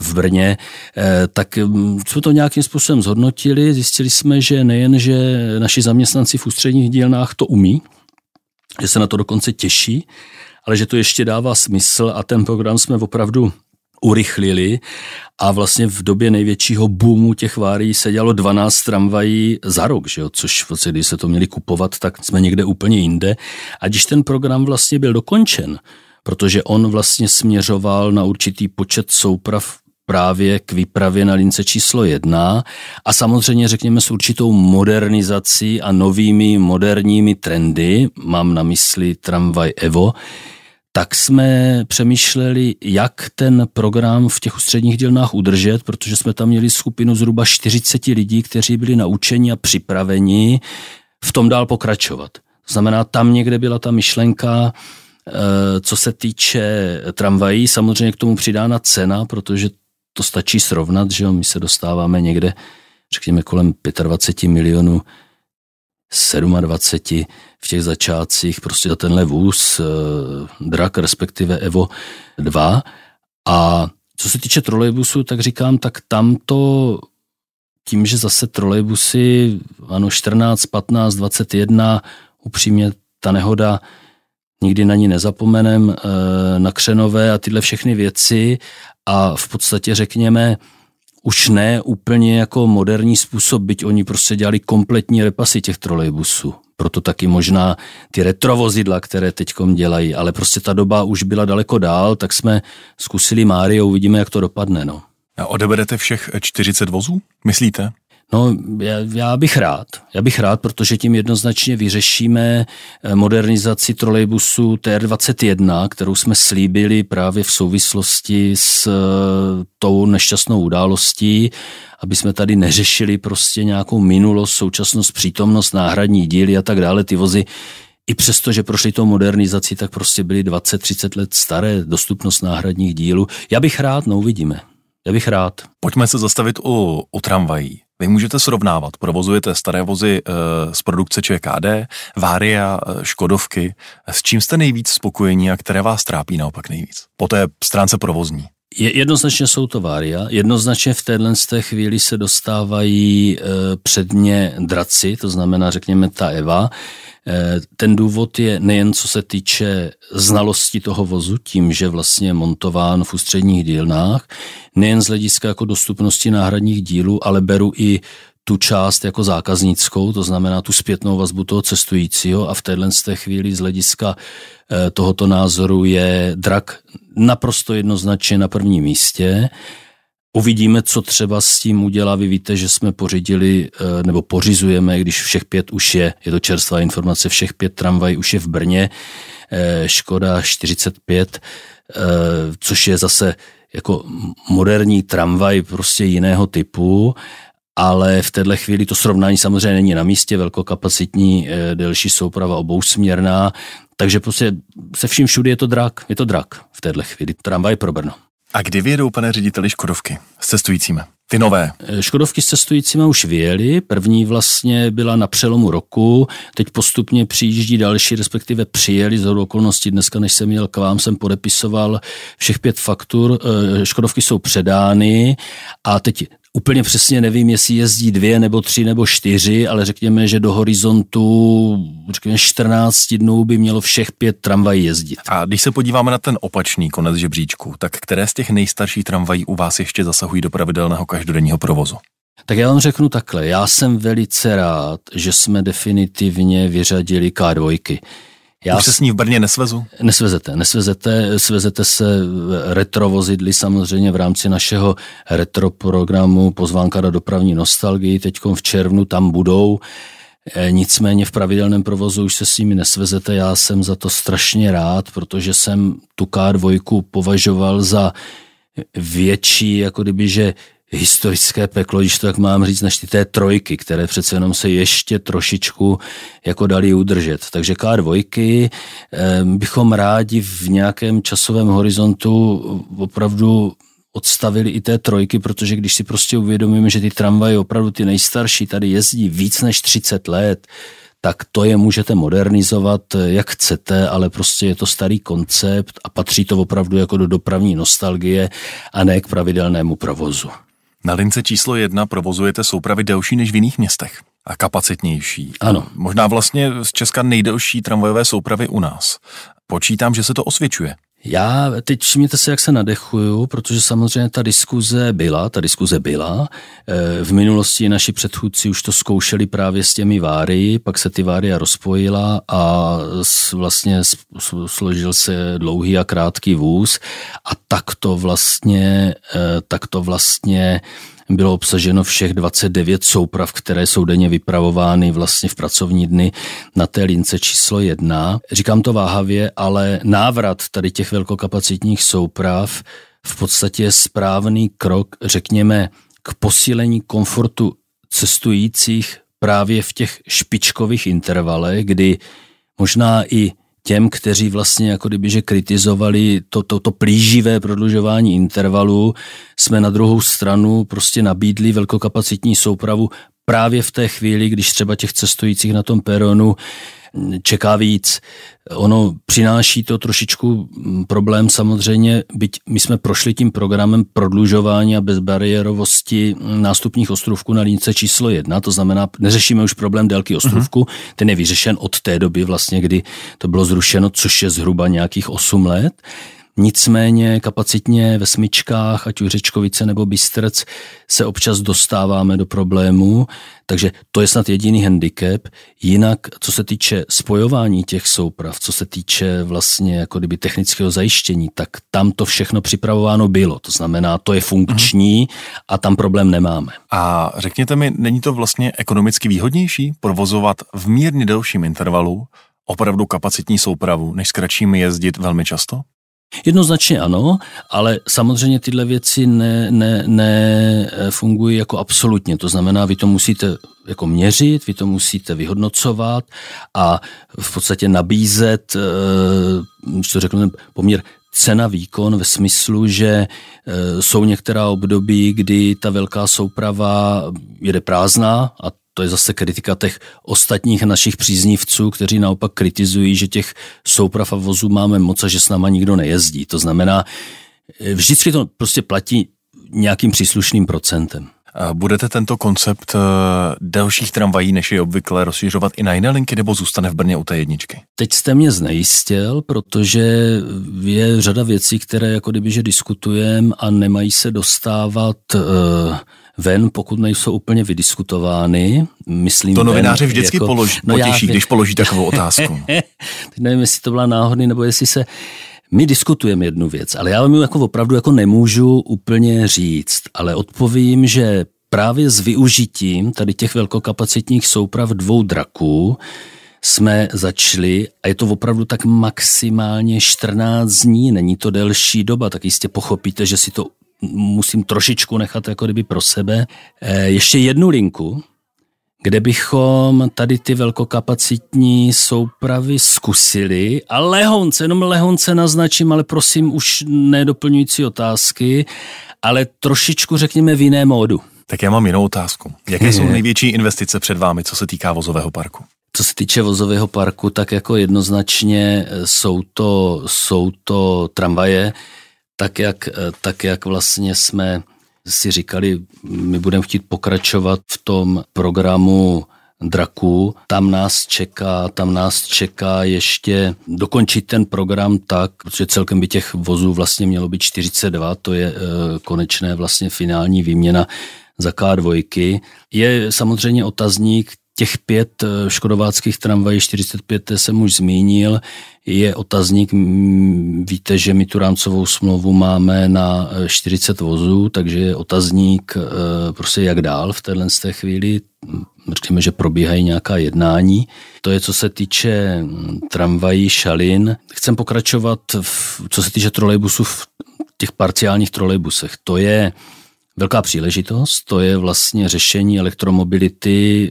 v Brně, eh, tak mm, jsme to nějakým způsobem zhodnotili, zjistili jsme, že nejen, že naši zaměstnanci v ústředních dílnách to umí, že se na to dokonce těší, ale že to ještě dává smysl a ten program jsme opravdu urychlili a vlastně v době největšího boomu těch várií se dělalo 12 tramvají za rok, že jo? což vlastně, když se to měli kupovat, tak jsme někde úplně jinde. A když ten program vlastně byl dokončen, protože on vlastně směřoval na určitý počet souprav právě k výpravě na lince číslo jedna a samozřejmě řekněme s určitou modernizací a novými moderními trendy, mám na mysli tramvaj Evo, tak jsme přemýšleli, jak ten program v těch ústředních dílnách udržet, protože jsme tam měli skupinu zhruba 40 lidí, kteří byli naučeni a připraveni v tom dál pokračovat. To znamená, tam někde byla ta myšlenka, eh, co se týče tramvají, samozřejmě k tomu přidána cena, protože to stačí srovnat, že my se dostáváme někde, řekněme, kolem 25 milionů 27 v těch začátcích prostě za tenhle vůz, eh, drak, respektive Evo 2. A co se týče trolejbusu, tak říkám, tak tam to tím, že zase trolejbusy, ano, 14, 15, 21, upřímně ta nehoda, nikdy na ní nezapomenem, eh, na Křenové a tyhle všechny věci a v podstatě řekněme, už ne úplně jako moderní způsob, byť oni prostě dělali kompletní repasy těch trolejbusů. Proto taky možná ty retrovozidla, které teď dělají, ale prostě ta doba už byla daleko dál, tak jsme zkusili Mário, uvidíme, jak to dopadne. No. A odeberete všech 40 vozů, myslíte? No, já, já bych rád. Já bych rád, protože tím jednoznačně vyřešíme eh, modernizaci trolejbusu TR21, kterou jsme slíbili právě v souvislosti s eh, tou nešťastnou událostí, aby jsme tady neřešili prostě nějakou minulost, současnost, přítomnost, náhradní díly a tak dále. Ty vozy i přesto, že prošli tou modernizací, tak prostě byly 20-30 let staré, dostupnost náhradních dílů. Já bych rád, no uvidíme. Já bych rád. Pojďme se zastavit u, u tramvají. Vy můžete srovnávat, provozujete staré vozy e, z produkce ČKD, Vária, e, Škodovky. S čím jste nejvíc spokojení a které vás trápí naopak nejvíc? Po té stránce provozní. Je, jednoznačně jsou to Vária, jednoznačně v téhle z té chvíli se dostávají e, předně draci, to znamená řekněme ta Eva, Eh, ten důvod je nejen co se týče znalosti toho vozu, tím, že vlastně je montován v ústředních dílnách, nejen z hlediska jako dostupnosti náhradních dílů, ale beru i tu část jako zákaznickou, to znamená tu zpětnou vazbu toho cestujícího a v téhle chvíli z hlediska eh, tohoto názoru je drak naprosto jednoznačně na prvním místě. Uvidíme, co třeba s tím udělá. Vy víte, že jsme pořídili, eh, nebo pořizujeme, když všech pět už je, je to čerstvá informace, všech pět tramvaj už je v Brně, eh, Škoda 45, eh, což je zase jako moderní tramvaj prostě jiného typu, ale v této chvíli to srovnání samozřejmě není na místě, velkokapacitní, delší souprava obousměrná, takže prostě se vším všude je to drak, je to drak v této chvíli, tramvaj pro Brno. A kdy vyjedou, pane řediteli, Škodovky s cestujícími? Ty nové. Eh, Škodovky s cestujícími už vyjeli. První vlastně byla na přelomu roku. Teď postupně přijíždí další, respektive přijeli z okolností. Dneska, než jsem měl k vám, jsem podepisoval všech pět faktur. Eh, Škodovky jsou předány a teď Úplně přesně nevím, jestli jezdí dvě nebo tři nebo čtyři, ale řekněme, že do horizontu řekněme 14 dnů by mělo všech pět tramvají jezdit. A když se podíváme na ten opačný konec žebříčku, tak které z těch nejstarších tramvají u vás ještě zasahují do pravidelného každodenního provozu? Tak já vám řeknu takhle, já jsem velice rád, že jsme definitivně vyřadili K2. Já Už se s ní v Brně nesvezu? Nesvezete, nesvezete, svezete se retrovozidly samozřejmě v rámci našeho retro programu Pozvánka do dopravní nostalgii, teď v červnu tam budou, e, nicméně v pravidelném provozu už se s nimi nesvezete, já jsem za to strašně rád, protože jsem tu K2 považoval za větší, jako kdyby, že historické peklo, když to tak mám říct, než ty té trojky, které přece jenom se ještě trošičku jako dali udržet. Takže K2 eh, bychom rádi v nějakém časovém horizontu opravdu odstavili i té trojky, protože když si prostě uvědomíme, že ty tramvaje opravdu ty nejstarší tady jezdí víc než 30 let, tak to je můžete modernizovat, jak chcete, ale prostě je to starý koncept a patří to opravdu jako do dopravní nostalgie a ne k pravidelnému provozu. Na lince číslo jedna provozujete soupravy delší než v jiných městech a kapacitnější. Ano. Možná vlastně z Česka nejdelší tramvajové soupravy u nás. Počítám, že se to osvědčuje. Já teď všimněte se, jak se nadechuju, protože samozřejmě ta diskuze byla, ta diskuze byla. Eh, v minulosti naši předchůdci už to zkoušeli právě s těmi váry, pak se ty váry rozpojila a vlastně složil se dlouhý a krátký vůz a tak to vlastně, eh, tak to vlastně bylo obsaženo všech 29 souprav, které jsou denně vypravovány vlastně v pracovní dny na té lince číslo jedna. Říkám to váhavě, ale návrat tady těch velkokapacitních souprav v podstatě je správný krok, řekněme, k posílení komfortu cestujících právě v těch špičkových intervalech, kdy možná i těm, kteří vlastně jako kdyby, že kritizovali to, to, to plíživé prodlužování intervalu, jsme na druhou stranu prostě nabídli velkokapacitní soupravu právě v té chvíli, když třeba těch cestujících na tom peronu čeká víc. Ono přináší to trošičku mm, problém samozřejmě, byť my jsme prošli tím programem prodlužování a bezbariérovosti nástupních ostrovků na lince číslo jedna, to znamená, neřešíme už problém délky ostrovku, uh-huh. ten je vyřešen od té doby vlastně, kdy to bylo zrušeno, což je zhruba nějakých 8 let. Nicméně kapacitně ve smyčkách, ať už Řečkovice nebo Bystrc, se občas dostáváme do problémů, takže to je snad jediný handicap. Jinak, co se týče spojování těch souprav, co se týče vlastně jako kdyby technického zajištění, tak tam to všechno připravováno bylo. To znamená, to je funkční a tam problém nemáme. A řekněte mi, není to vlastně ekonomicky výhodnější provozovat v mírně delším intervalu opravdu kapacitní soupravu, než s kratšími jezdit velmi často? Jednoznačně ano, ale samozřejmě tyhle věci ne, ne, ne fungují jako absolutně. To znamená, vy to musíte jako měřit, vy to musíte vyhodnocovat a v podstatě nabízet, eh, když to řeknu, poměr cena výkon ve smyslu, že eh, jsou některá období, kdy ta velká souprava jede prázdná a to je zase kritika těch ostatních našich příznivců, kteří naopak kritizují, že těch souprav a vozů máme moc a že s náma nikdo nejezdí. To znamená, eh, vždycky to prostě platí nějakým příslušným procentem. Budete tento koncept eh, delších tramvají, než je obvykle, rozšiřovat i na jiné linky, nebo zůstane v Brně u té jedničky? Teď jste mě znejistil, protože je řada věcí, které jako kdyby, že diskutujeme a nemají se dostávat uh, ven, pokud nejsou úplně vydiskutovány. Myslím, to novináři vždycky jako, položí, no potěší, já, když položí takovou otázku. Teď nevím, jestli to byla náhodný, nebo jestli se my diskutujeme jednu věc, ale já vám ji jako opravdu jako nemůžu úplně říct, ale odpovím, že právě s využitím tady těch velkokapacitních souprav dvou draků jsme začali, a je to opravdu tak maximálně 14 dní, není to delší doba, tak jistě pochopíte, že si to musím trošičku nechat jako kdyby pro sebe. Eh, ještě jednu linku, kde bychom tady ty velkokapacitní soupravy zkusili a lehonce, jenom lehonce naznačím, ale prosím už nedoplňující otázky, ale trošičku řekněme v jiné módu. Tak já mám jinou otázku. Jaké jsou největší investice před vámi, co se týká vozového parku? Co se týče vozového parku, tak jako jednoznačně jsou to, jsou to tramvaje, tak jak, tak jak vlastně jsme si říkali, my budeme chtít pokračovat v tom programu draků. Tam nás čeká, tam nás čeká ještě dokončit ten program tak, protože celkem by těch vozů vlastně mělo být 42, to je e, konečné vlastně finální výměna za K2. Je samozřejmě otazník, Těch pět eh, škodováckých tramvají 45 jsem už zmínil, je otazník, víte, že my tu rámcovou smlouvu máme na 40 eh, vozů, takže je otazník eh, prostě jak dál v téhle z té chvíli, řekněme, že probíhají nějaká jednání. To je, co se týče hm, tramvají, šalin. Chcem pokračovat, v, co se týče trolejbusů, v těch parciálních trolejbusech. To je velká příležitost, to je vlastně řešení elektromobility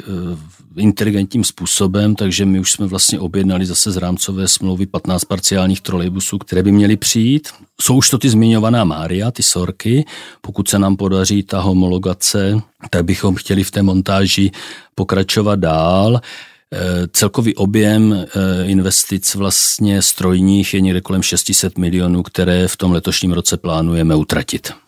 inteligentním způsobem, takže my už jsme vlastně objednali zase z rámcové smlouvy 15 parciálních trolejbusů, které by měly přijít. Jsou už to ty zmiňovaná Mária, ty sorky. Pokud se nám podaří ta homologace, tak bychom chtěli v té montáži pokračovat dál. Eh, celkový objem eh, investic vlastně strojních je někde kolem 600 milionů, které v tom letošním roce plánujeme utratit.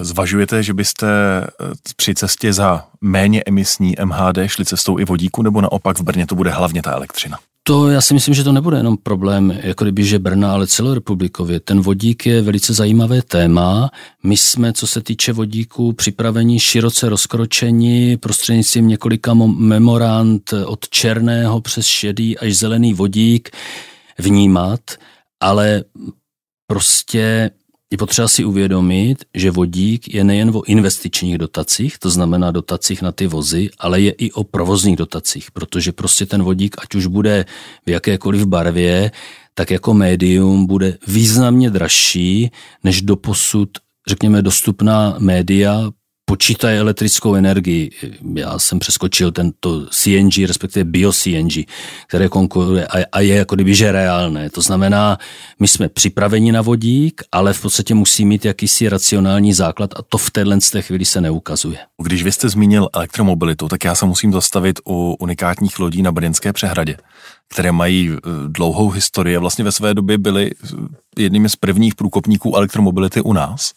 Zvažujete, že byste eh, při cestě za méně emisní MHD šli cestou i vodíku, nebo naopak v Brně to bude hlavně ta elektřina? To já si myslím, že to nebude jenom problém, jako kdyby, že Brna, ale celorepublikově. Ten vodík je velice zajímavé téma. My jsme, co se týče vodíků, připraveni široce rozkročení prostřednictvím několika memorand od černého přes šedý až zelený vodík vnímat, ale prostě je potřeba si uvědomit, že vodík je nejen o investičních dotacích, to znamená dotacích na ty vozy, ale je i o provozních dotacích, protože prostě ten vodík, ať už bude v jakékoliv barvě, tak jako médium bude významně dražší než doposud řekněme, dostupná média počítají elektrickou energii. Já jsem přeskočil tento CNG, respektive bio-CNG, které konkuruje a, je jako kdyby, že reálné. To znamená, my jsme připraveni na vodík, ale v podstatě musí mít jakýsi racionální základ a to v téhle té chvíli se neukazuje. Když vy jste zmínil elektromobilitu, tak já se musím zastavit u unikátních lodí na Brněnské přehradě, které mají eh, dlouhou historii a vlastně ve své době byly eh, jednými z prvních průkopníků elektromobility u nás.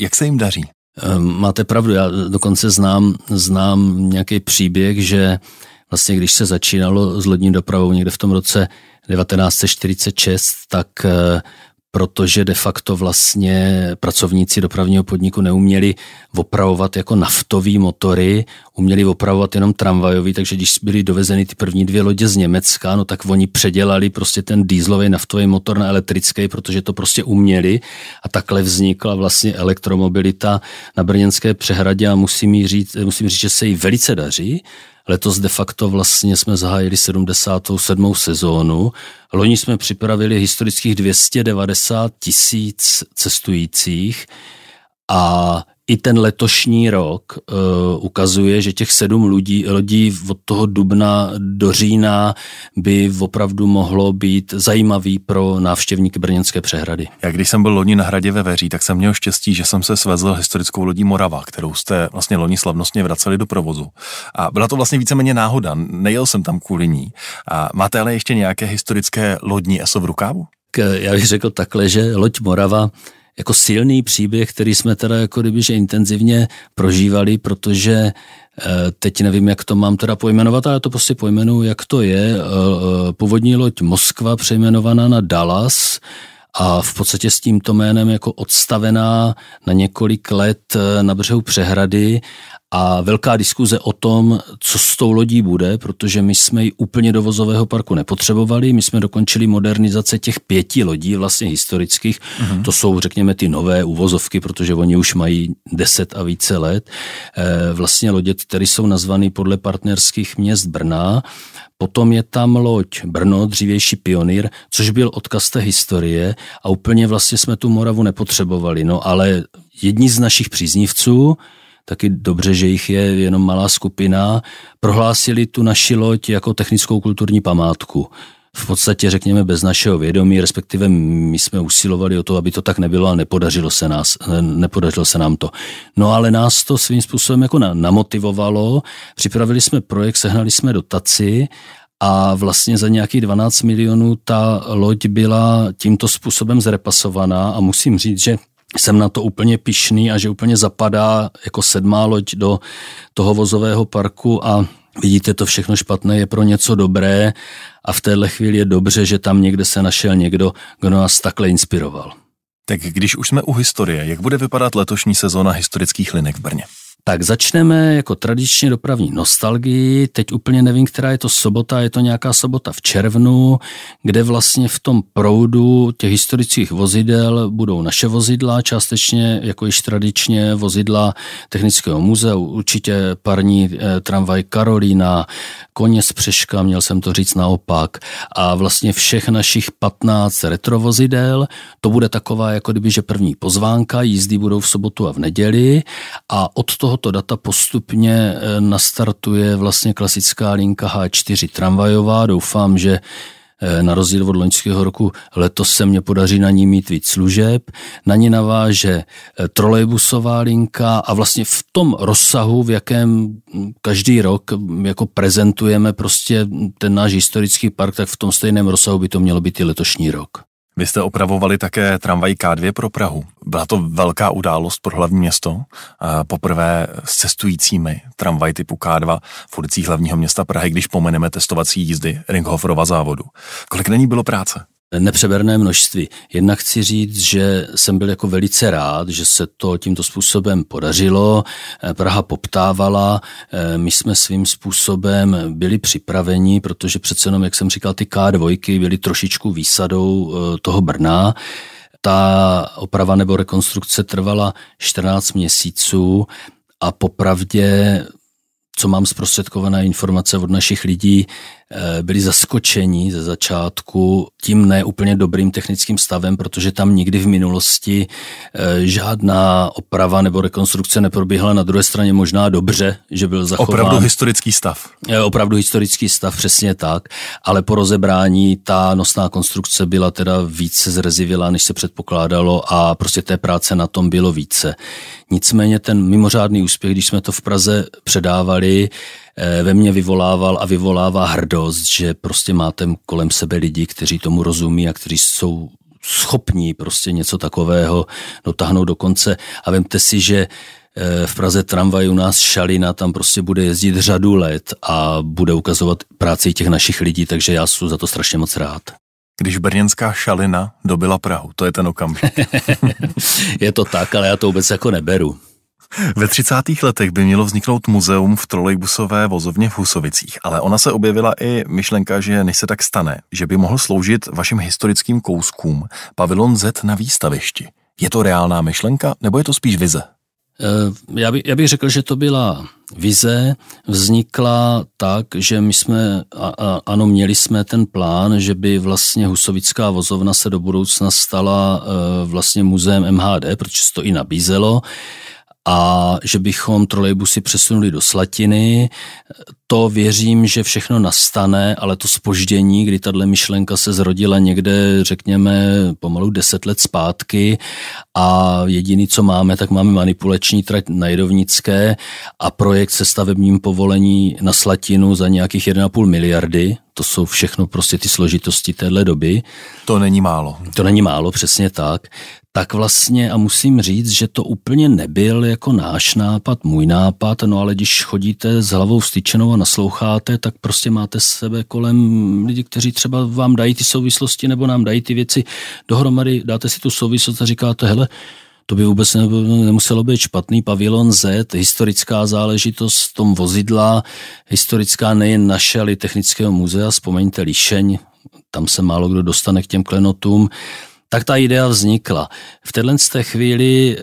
Jak se jim daří? Ehm, máte pravdu, já dokonce znám, znám nějaký příběh, že vlastně když se začínalo s lodní dopravou někde v tom roce 1946, tak eh, protože de facto vlastně pracovníci dopravního podniku neuměli opravovat jako naftový motory, uměli opravovat jenom tramvajový, takže když byly dovezeny ty první dvě lodě z Německa, no tak oni předělali prostě ten dýzlový naftový motor na elektrický, protože to prostě uměli. A takhle vznikla vlastně elektromobilita na Brněnské přehradě a musím říct, musím říct, že se jí velice daří Letos de facto vlastně jsme zahájili 77. sezónu. Loni jsme připravili historických 290 tisíc cestujících a i ten letošní rok uh, ukazuje, že těch sedm lidí, lodí od toho dubna do října by opravdu mohlo být zajímavý pro návštěvníky Brněnské přehrady. Já když jsem byl loni na hradě ve Veří, tak jsem měl štěstí, že jsem se svezl historickou lodí Morava, kterou jste vlastně loni slavnostně vraceli do provozu. A byla to vlastně víceméně náhoda, nejel jsem tam kvůli ní. A máte ale ještě nějaké historické lodní ESO v rukávu? Já bych řekl takhle, že loď Morava jako silný příběh, který jsme teda jako kdyby, že intenzivně prožívali, protože eh, teď nevím, jak to mám teda pojmenovat, ale to prostě pojmenuju, jak to je. Eh, eh, původní loď Moskva přejmenovaná na Dallas, a v podstatě s tímto jménem jako odstavená na několik let na břehu přehrady. A velká diskuze o tom, co s tou lodí bude, protože my jsme ji úplně do vozového parku nepotřebovali, my jsme dokončili modernizace těch pěti lodí vlastně historických, uh-huh. to jsou řekněme ty nové uvozovky, protože oni už mají deset a více let, e, vlastně lodě, které jsou nazvané podle partnerských měst Brna, Potom je tam loď Brno, dřívější pionýr, což byl odkaz té historie a úplně vlastně jsme tu Moravu nepotřebovali. No ale jedni z našich příznivců, taky dobře, že jich je jenom malá skupina, prohlásili tu naši loď jako technickou kulturní památku. V podstatě, řekněme, bez našeho vědomí, respektive my jsme usilovali o to, aby to tak nebylo a nepodařilo se, nás, nepodařilo se nám to. No ale nás to svým způsobem jako namotivovalo, připravili jsme projekt, sehnali jsme dotaci a vlastně za nějakých 12 milionů ta loď byla tímto způsobem zrepasovaná a musím říct, že jsem na to úplně pišný a že úplně zapadá jako sedmá loď do toho vozového parku a vidíte, to všechno špatné je pro něco dobré a v téhle chvíli je dobře, že tam někde se našel někdo, kdo nás takhle inspiroval. Tak když už jsme u historie, jak bude vypadat letošní sezóna historických linek v Brně? Tak začneme jako tradičně dopravní nostalgii. Teď úplně nevím, která je to sobota, je to nějaká sobota v červnu, kde vlastně v tom proudu těch historických vozidel budou naše vozidla, částečně jako již tradičně vozidla Technického muzea, určitě parní eh, tramvaj Karolína, koně z Přeška, měl jsem to říct naopak, a vlastně všech našich 15 retrovozidel, to bude taková jako kdyby, že první pozvánka, jízdy budou v sobotu a v neděli. A od toho tohoto data postupně eh, nastartuje vlastně klasická linka H4 tramvajová. Doufám, že eh, na rozdíl od loňského roku letos se mě podaří na ní mít víc služeb. Na ní naváže eh, trolejbusová linka a vlastně v tom rozsahu, v jakém hm, každý rok hm, jako prezentujeme prostě ten náš historický park, tak v tom stejném rozsahu by to mělo být i letošní rok. Vy jste opravovali také tramvaj K2 pro Prahu. Byla to velká událost pro hlavní město. Poprvé s cestujícími tramvaj typu K2 v ulicích hlavního města Prahy, když pomeneme testovací jízdy Ringhoferova závodu. Kolik na ní bylo práce? Nepřeberné množství. Jednak chci říct, že jsem byl jako velice rád, že se to tímto způsobem podařilo. Praha poptávala, my jsme svým způsobem byli připraveni, protože přece jenom, jak jsem říkal, ty K2 byly trošičku výsadou eh, toho Brna. Ta oprava nebo rekonstrukce trvala 14 měsíců a popravdě co mám zprostředkované informace od našich lidí, Eh, byli zaskočeni ze začátku tím neúplně dobrým technickým stavem, protože tam nikdy v minulosti eh, žádná oprava nebo rekonstrukce neproběhla. Na druhé straně možná dobře, že byl zachován. Opravdu historický stav. Eh, opravdu historický stav, přesně tak. Ale po rozebrání ta nosná konstrukce byla teda více zrezivělá, než se předpokládalo a prostě té práce na tom bylo více. Nicméně ten mimořádný úspěch, když jsme to v Praze předávali, Eh, ve mně vyvolával a vyvolává hrdost, že prostě máte kolem sebe lidi, kteří tomu rozumí a kteří jsou schopní prostě něco takového dotáhnout do konce. A vemte si, že eh, v Praze tramvaj u nás Šalina, tam prostě bude jezdit řadu let a bude ukazovat práci těch našich lidí, takže já jsem za to strašně moc rád. Když brněnská šalina dobila Prahu, to je ten okamžik. je to tak, ale já to vůbec jako neberu. Ve 30. letech by mělo vzniknout muzeum v trolejbusové vozovně v Husovicích, ale ona se objevila i myšlenka, že než se tak stane, že by mohl sloužit vašim historickým kouskům pavilon Z na výstavišti. Je to reálná myšlenka, nebo je to spíš vize? Eh, já, by, já bych řekl, že to byla vize, vznikla tak, že my jsme, a, a, ano, měli jsme ten plán, že by vlastně Husovická vozovna se do budoucna stala uh, vlastně muzeem MHD, protože se to i nabízelo a že bychom trolejbusy přesunuli do Slatiny. To věřím, že všechno nastane, ale to spoždění, kdy tahle myšlenka se zrodila někde, řekněme, pomalu deset let zpátky a jediný, co máme, tak máme manipulační trať na Jedovnické a projekt se stavebním povolení na Slatinu za nějakých 1,5 miliardy. To jsou všechno prostě ty složitosti téhle doby. To není málo. To není málo, přesně tak tak vlastně a musím říct, že to úplně nebyl jako náš nápad, můj nápad, no ale když chodíte s hlavou vstyčenou a nasloucháte, tak prostě máte sebe kolem lidí, kteří třeba vám dají ty souvislosti nebo nám dají ty věci dohromady, dáte si tu souvislost a říkáte, hele, to by vůbec nemuselo být špatný. Pavilon Z, historická záležitost tom vozidla, historická nejen naše, ale i technického muzea, vzpomeňte Líšeň, tam se málo kdo dostane k těm klenotům tak ta idea vznikla. V téhle té chvíli eh,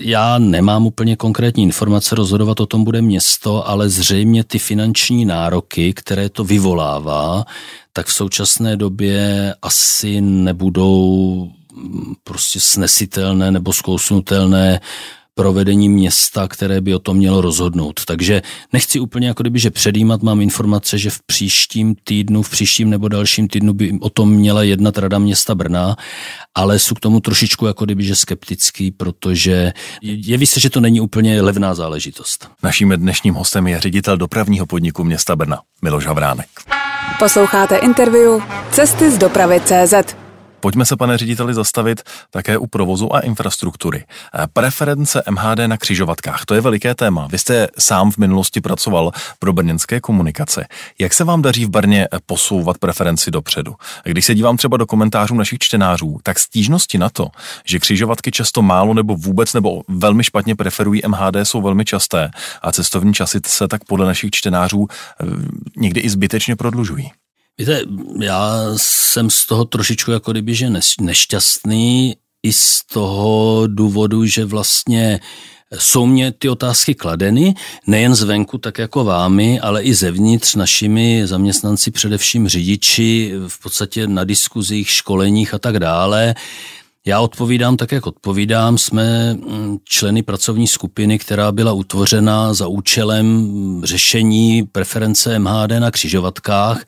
já nemám úplně konkrétní informace, rozhodovat o tom bude město, ale zřejmě ty finanční nároky, které to vyvolává, tak v současné době asi nebudou mm, prostě snesitelné nebo zkousnutelné provedení města, které by o tom mělo rozhodnout. Takže nechci úplně jako kdyby, že předjímat, mám informace, že v příštím týdnu, v příštím nebo dalším týdnu by o tom měla jednat Rada města Brna, ale jsou k tomu trošičku jako kdyby, že skeptický, protože jeví se, že to není úplně levná záležitost. Naším dnešním hostem je ředitel dopravního podniku města Brna, Miloš Havránek. Posloucháte interview Cesty z dopravy CZ. Pojďme se, pane řediteli, zastavit také u provozu a infrastruktury. Eh, preference MHD na křižovatkách, to je veliké téma. Vy jste sám v minulosti pracoval pro brněnské komunikace. Jak se vám daří v Brně posouvat preferenci dopředu? Když se dívám třeba do komentářů našich čtenářů, tak stížnosti na to, že křižovatky často málo nebo vůbec nebo velmi špatně preferují MHD, jsou velmi časté a cestovní časy se tak podle našich čtenářů eh, někdy i zbytečně prodlužují. Víte, já jsem z toho trošičku jako kdyby, že nešťastný i z toho důvodu, že vlastně jsou mě ty otázky kladeny, nejen zvenku, tak jako vámi, ale i zevnitř našimi zaměstnanci, především řidiči, v podstatě na diskuzích, školeních a tak dále. Já odpovídám tak, jak odpovídám. Jsme mm, členy pracovní skupiny, která byla utvořena za účelem řešení preference MHD na křižovatkách.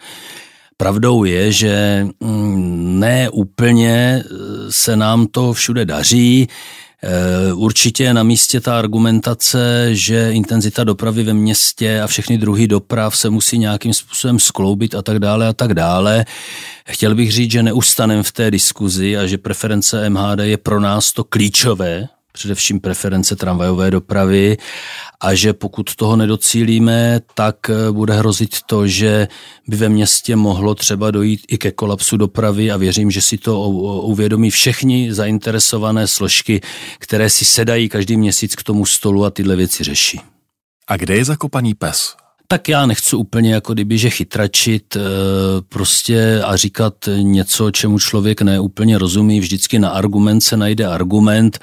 Pravdou je, že mm, ne úplně e, se nám to všude daří. Určitě je na místě ta argumentace, že intenzita dopravy ve městě a všechny druhy doprav se musí nějakým způsobem skloubit a tak dále a tak dále. Chtěl bych říct, že neustanem v té diskuzi a že preference MHD je pro nás to klíčové, především preference tramvajové dopravy a že pokud toho nedocílíme, tak eh, bude hrozit to, že by ve městě mohlo třeba dojít i ke kolapsu dopravy a věřím, že si to uvědomí všechny zainteresované složky, které si sedají každý měsíc k tomu stolu a tyhle věci řeší. A kde je zakopaný pes? tak já nechci úplně jako kdyby, že chytračit eh, prostě a říkat něco, čemu člověk neúplně rozumí. Vždycky na argument se najde argument.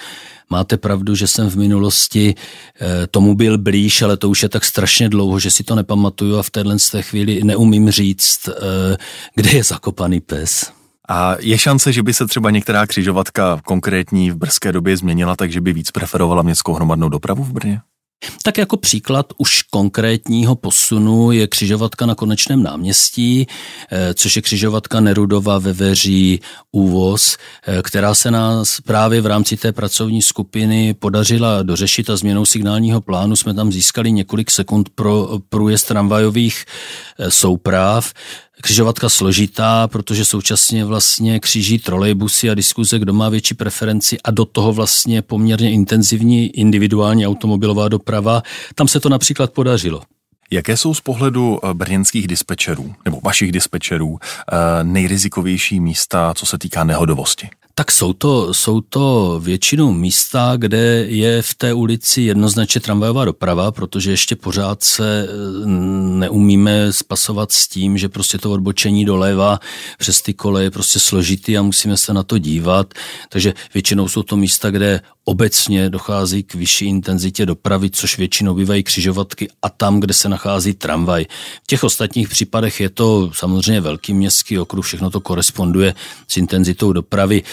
Máte pravdu, že jsem v minulosti eh, tomu byl blíž, ale to už je tak strašně dlouho, že si to nepamatuju a v téhle chvíli neumím říct, eh, kde je zakopaný pes. A je šance, že by se třeba některá křižovatka konkrétní v brzké době změnila, takže by víc preferovala městskou hromadnou dopravu v Brně? Tak jako příklad už konkrétního posunu je křižovatka na konečném náměstí, eh, což je křižovatka Nerudova ve Veří úvoz, eh, která se nás právě v rámci té pracovní skupiny podařila dořešit a změnou signálního plánu jsme tam získali několik sekund pro průjezd tramvajových eh, souprav. Křižovatka složitá, protože současně vlastně kříží trolejbusy a diskuze, kdo má větší preferenci a do toho vlastně poměrně intenzivní individuální automobilová doprava. Tam se to například podařilo. Jaké jsou z pohledu eh, brněnských dispečerů nebo vašich dispečerů eh, nejrizikovější místa, co se týká nehodovosti? Tak jsou to, jsou to většinou místa, kde je v té ulici jednoznačně tramvajová doprava, protože ještě pořád se eh, neumíme spasovat s tím, že prostě to odbočení doleva přes ty koleje je prostě složitý a musíme se na to dívat. Takže většinou jsou to místa, kde obecně dochází k vyšší intenzitě dopravy, což většinou bývají křižovatky a tam, kde se nachází tramvaj. V těch ostatních případech je to samozřejmě velký městský okruh, všechno to koresponduje s intenzitou dopravy.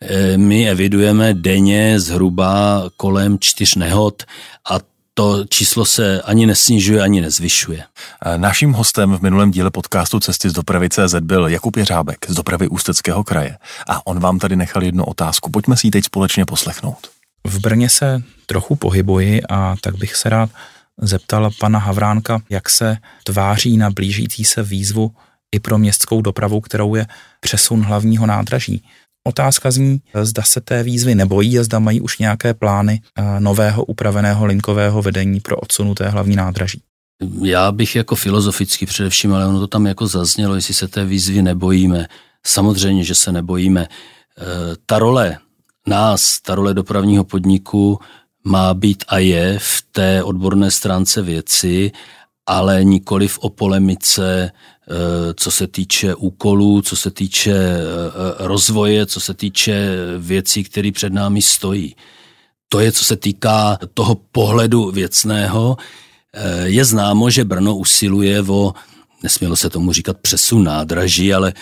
E, my evidujeme denně zhruba kolem čtyř nehod a to číslo se ani nesnižuje, ani nezvyšuje. E, naším hostem v minulém díle podcastu Cesty z dopravy CZ byl Jakub Jeřábek z dopravy Ústeckého kraje. A on vám tady nechal jednu otázku. Pojďme si ji teď společně poslechnout. V Brně se trochu pohybuji a tak bych se rád zeptal pana Havránka, jak se tváří na blížící se výzvu i pro městskou dopravu, kterou je přesun hlavního nádraží. Otázka zní, zda se té výzvy nebojí a zda mají už nějaké plány eh, nového upraveného linkového vedení pro odsunuté hlavní nádraží. Já bych jako filozoficky především, ale ono to tam jako zaznělo, jestli se té výzvy nebojíme. Samozřejmě, že se nebojíme. Eh, ta role nás, role dopravního podniku, má být a je v té odborné stránce věci, ale nikoli v polemice, eh, co se týče úkolů, co se týče eh, rozvoje, co se týče věcí, které před námi stojí. To je, co se týká toho pohledu věcného. Eh, je známo, že Brno usiluje o nesmělo se tomu říkat přesun nádraží, ale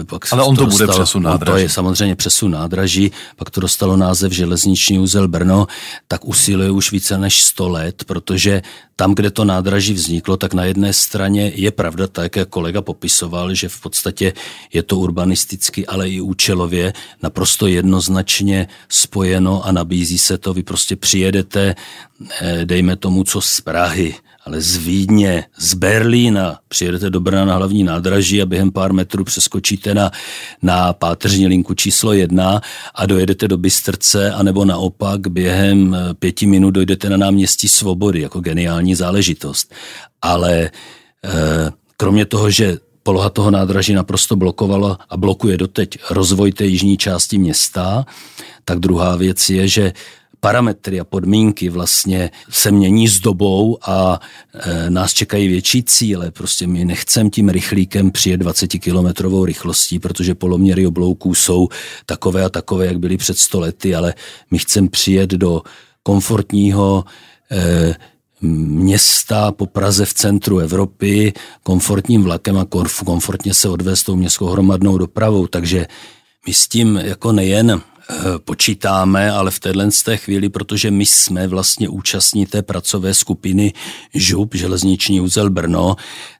eh, pak Ale on to, to bude dostalo, přesun nádraží. To je samozřejmě přesun nádraží, pak to dostalo název železniční úzel Brno, tak usiluje už více než 100 let, protože tam, kde to nádraží vzniklo, tak na jedné straně je pravda, tak jak kolega popisoval, že v podstatě je to urbanisticky, ale i účelově naprosto jednoznačně spojeno a nabízí se to, vy prostě přijedete, eh, dejme tomu, co z Prahy, ale z Vídně, z Berlína přijedete do Brna na hlavní nádraží a během pár metrů přeskočíte na, na páteřní linku číslo jedna a dojedete do Bystrce, anebo naopak během eh, pěti minut dojdete na náměstí Svobody, jako geniální záležitost. Ale e, kromě toho, že poloha toho nádraží naprosto blokovala a blokuje doteď rozvoj té jižní části města, tak druhá věc je, že parametry a podmínky vlastně se mění s dobou a e, nás čekají větší cíle. Prostě my nechcem tím rychlíkem přijet 20 kilometrovou rychlostí, protože poloměry oblouků jsou takové a takové, jak byly před stolety, ale my chcem přijet do komfortního e, města po Praze v centru Evropy komfortním vlakem a komfortně se odvést tou městskou hromadnou dopravou. Takže my s tím jako nejen počítáme, ale v téhle té chvíli, protože my jsme vlastně účastní té pracové skupiny ŽUP, železniční úzel Brno,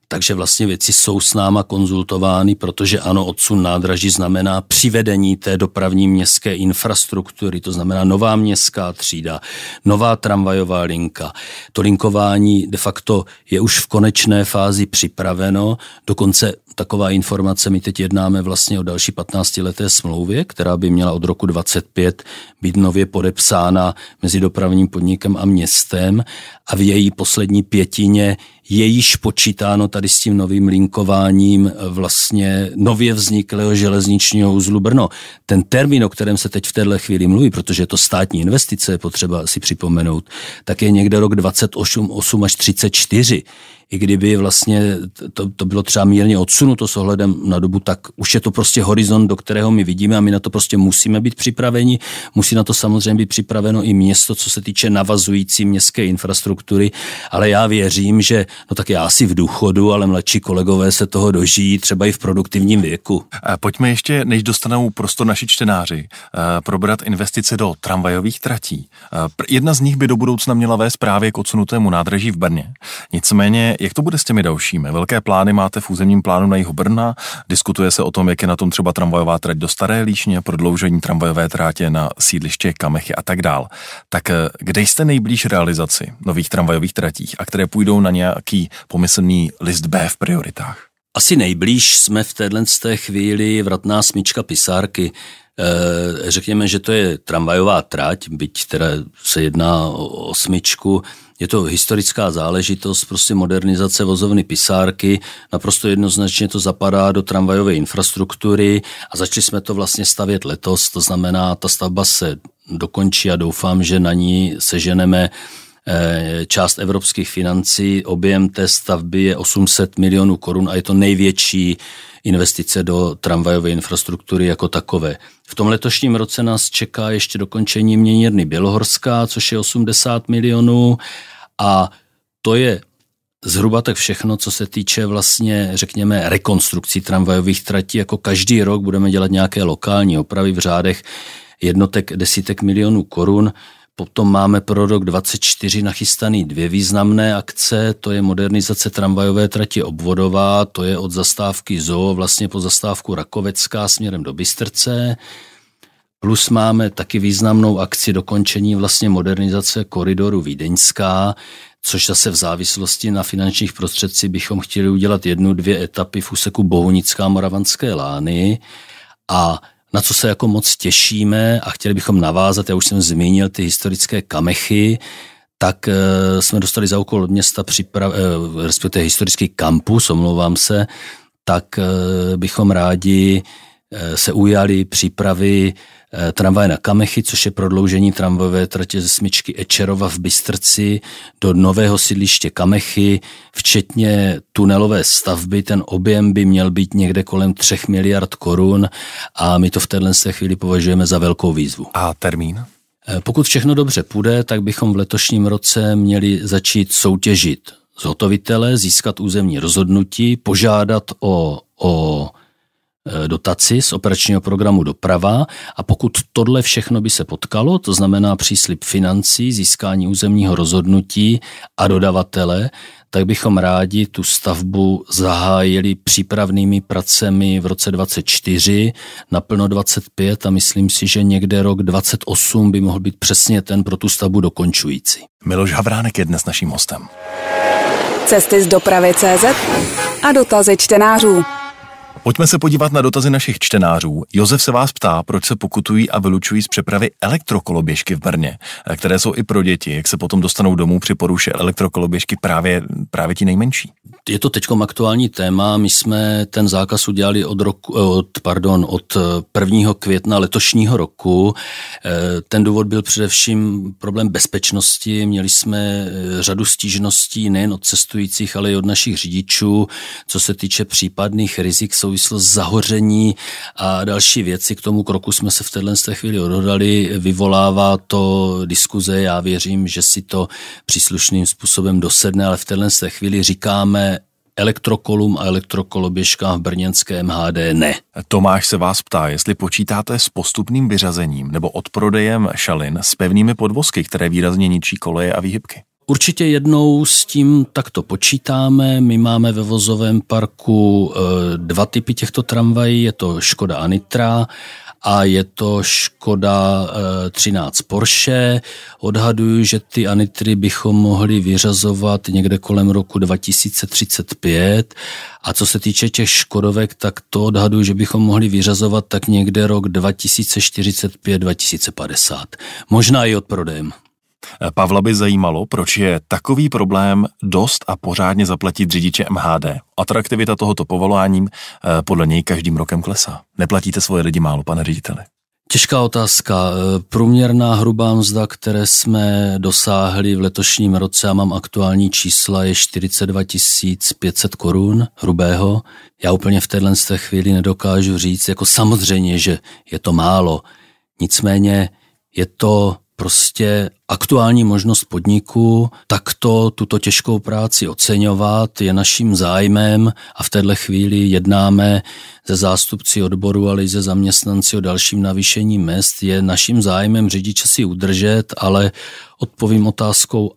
takže vlastně věci jsou s náma konzultovány, protože ano, odsun nádraží znamená přivedení té dopravní městské infrastruktury, to znamená nová městská třída, nová tramvajová linka. To linkování de facto je už v konečné fázi připraveno, dokonce taková informace, my teď jednáme vlastně o další 15 leté smlouvě, která by měla od roku 25 být nově podepsána mezi dopravním podnikem a městem a v její poslední pětině je již počítáno tady s tím novým linkováním vlastně nově vzniklého železničního uzlu Brno. Ten termín, o kterém se teď v této chvíli mluví, protože je to státní investice, je potřeba si připomenout, tak je někde rok 28 8 až 34 i kdyby vlastně to, to bylo třeba mírně odsunuto s ohledem na dobu, tak už je to prostě horizont, do kterého my vidíme a my na to prostě musíme být připraveni. Musí na to samozřejmě být připraveno i město, co se týče navazující městské infrastruktury, ale já věřím, že no tak já asi v důchodu, ale mladší kolegové se toho dožijí třeba i v produktivním věku. Pojďme ještě, než dostanou prostor naši čtenáři, eh, probrat investice do tramvajových tratí. Eh, jedna z nich by do budoucna měla vést právě k odsunutému nádraží v Brně. Nicméně jak to bude s těmi dalšími? Velké plány máte v územním plánu na jihu Brna, diskutuje se o tom, jak je na tom třeba tramvajová trať do Staré Líšně, prodloužení tramvajové trátě na sídliště Kamechy a tak dál. Tak eh, kde jste nejblíž realizaci nových tramvajových tratích a které půjdou na nějaký pomyslný list B v prioritách? Asi nejblíž jsme v téhle chvíli vratná smyčka pisárky. E, řekněme, že to je tramvajová trať, byť teda se jedná o smyčku, je to historická záležitost, prostě modernizace vozovny pisárky, naprosto jednoznačně to zapadá do tramvajové infrastruktury a začali jsme to vlastně stavět letos, to znamená, ta stavba se dokončí a doufám, že na ní seženeme eh, část evropských financí. Objem té stavby je 800 milionů korun a je to největší investice do tramvajové infrastruktury jako takové. V tom letošním roce nás čeká ještě dokončení měnírny Bělohorská, což je 80 milionů a to je zhruba tak všechno, co se týče vlastně, řekněme, rekonstrukcí tramvajových tratí. Jako každý rok budeme dělat nějaké lokální opravy v řádech jednotek desítek milionů korun. Potom máme pro rok 24 nachystaný dvě významné akce, to je modernizace tramvajové trati obvodová, to je od zastávky ZO vlastně po zastávku Rakovecká směrem do Bystrce. Plus máme taky významnou akci dokončení vlastně modernizace koridoru Vídeňská, což zase v závislosti na finančních prostředcích bychom chtěli udělat jednu, dvě etapy v úseku Bohunická Moravanské lány. A na co se jako moc těšíme a chtěli bychom navázat, já už jsem zmínil ty historické kamechy, tak e, jsme dostali za úkol od města připrav, e, respektive historický kampus, omlouvám se, tak e, bychom rádi se ujali přípravy Eh, tramvaj na Kamechy, což je prodloužení tramvajové tratě ze smyčky Ečerova v Bystrci do nového sídliště Kamechy, včetně tunelové stavby. Ten objem by měl být někde kolem 3 miliard korun a my to v téhle chvíli považujeme za velkou výzvu. A termín? Eh, pokud všechno dobře půjde, tak bychom v letošním roce měli začít soutěžit zhotovitele, získat územní rozhodnutí, požádat o, o Eh, dotaci z operačního programu Doprava a pokud tohle všechno by se potkalo, to znamená příslip financí, získání územního rozhodnutí a dodavatele, tak bychom rádi tu stavbu zahájili přípravnými pracemi v roce 24, naplno 25 a myslím si, že někde rok 28 by mohl být přesně ten pro tu stavbu dokončující. Miloš Havránek je dnes naším hostem. Cesty z dopravy CZ a dotazy čtenářů. Pojďme se podívat na dotazy našich čtenářů. Josef se vás ptá, proč se pokutují a vylučují z přepravy elektrokoloběžky v Brně, které jsou i pro děti, jak se potom dostanou domů při poruše elektrokoloběžky právě, právě ti nejmenší. Je to teď aktuální téma. My jsme ten zákaz udělali od, roku, od, pardon, od 1. května letošního roku. Eh, ten důvod byl především problém bezpečnosti. Měli jsme eh, řadu stížností nejen od cestujících, ale i od našich řidičů, co se týče případných rizik souvislost zahoření a další věci. K tomu kroku jsme se v této chvíli odhodali. Vyvolává to diskuze. Já věřím, že si to příslušným způsobem dosedne, ale v této chvíli říkáme elektrokolum a elektrokoloběžka v brněnské MHD ne. Tomáš se vás ptá, jestli počítáte s postupným vyřazením nebo odprodejem šalin s pevnými podvozky, které výrazně ničí koleje a výhybky. Určitě jednou s tím takto počítáme. My máme ve vozovém parku dva typy těchto tramvají. Je to Škoda Anitra a je to Škoda 13 eh, Porsche. Odhaduju, že ty Anitry bychom mohli vyřazovat někde kolem roku 2035 a co se týče těch Škodovek, tak to odhaduju, že bychom mohli vyřazovat tak někde rok 2045-2050. Možná i odprodejem. Pavla by zajímalo, proč je takový problém dost a pořádně zaplatit řidiče MHD. Atraktivita tohoto povoláním eh, podle něj každým rokem klesá. Neplatíte svoje lidi málo, pane řediteli? Těžká otázka. Eh, průměrná hrubá mzda, které jsme dosáhli v letošním roce, a mám aktuální čísla, je 42 500 korun hrubého. Já úplně v téhle chvíli nedokážu říct, jako samozřejmě, že je to málo. Nicméně je to prostě aktuální možnost podniku takto tuto těžkou práci oceňovat je naším zájmem a v této chvíli jednáme ze zástupci odboru, ale i ze zaměstnanci o dalším navýšení mest. Je naším zájmem řidiče si udržet, ale odpovím otázkou,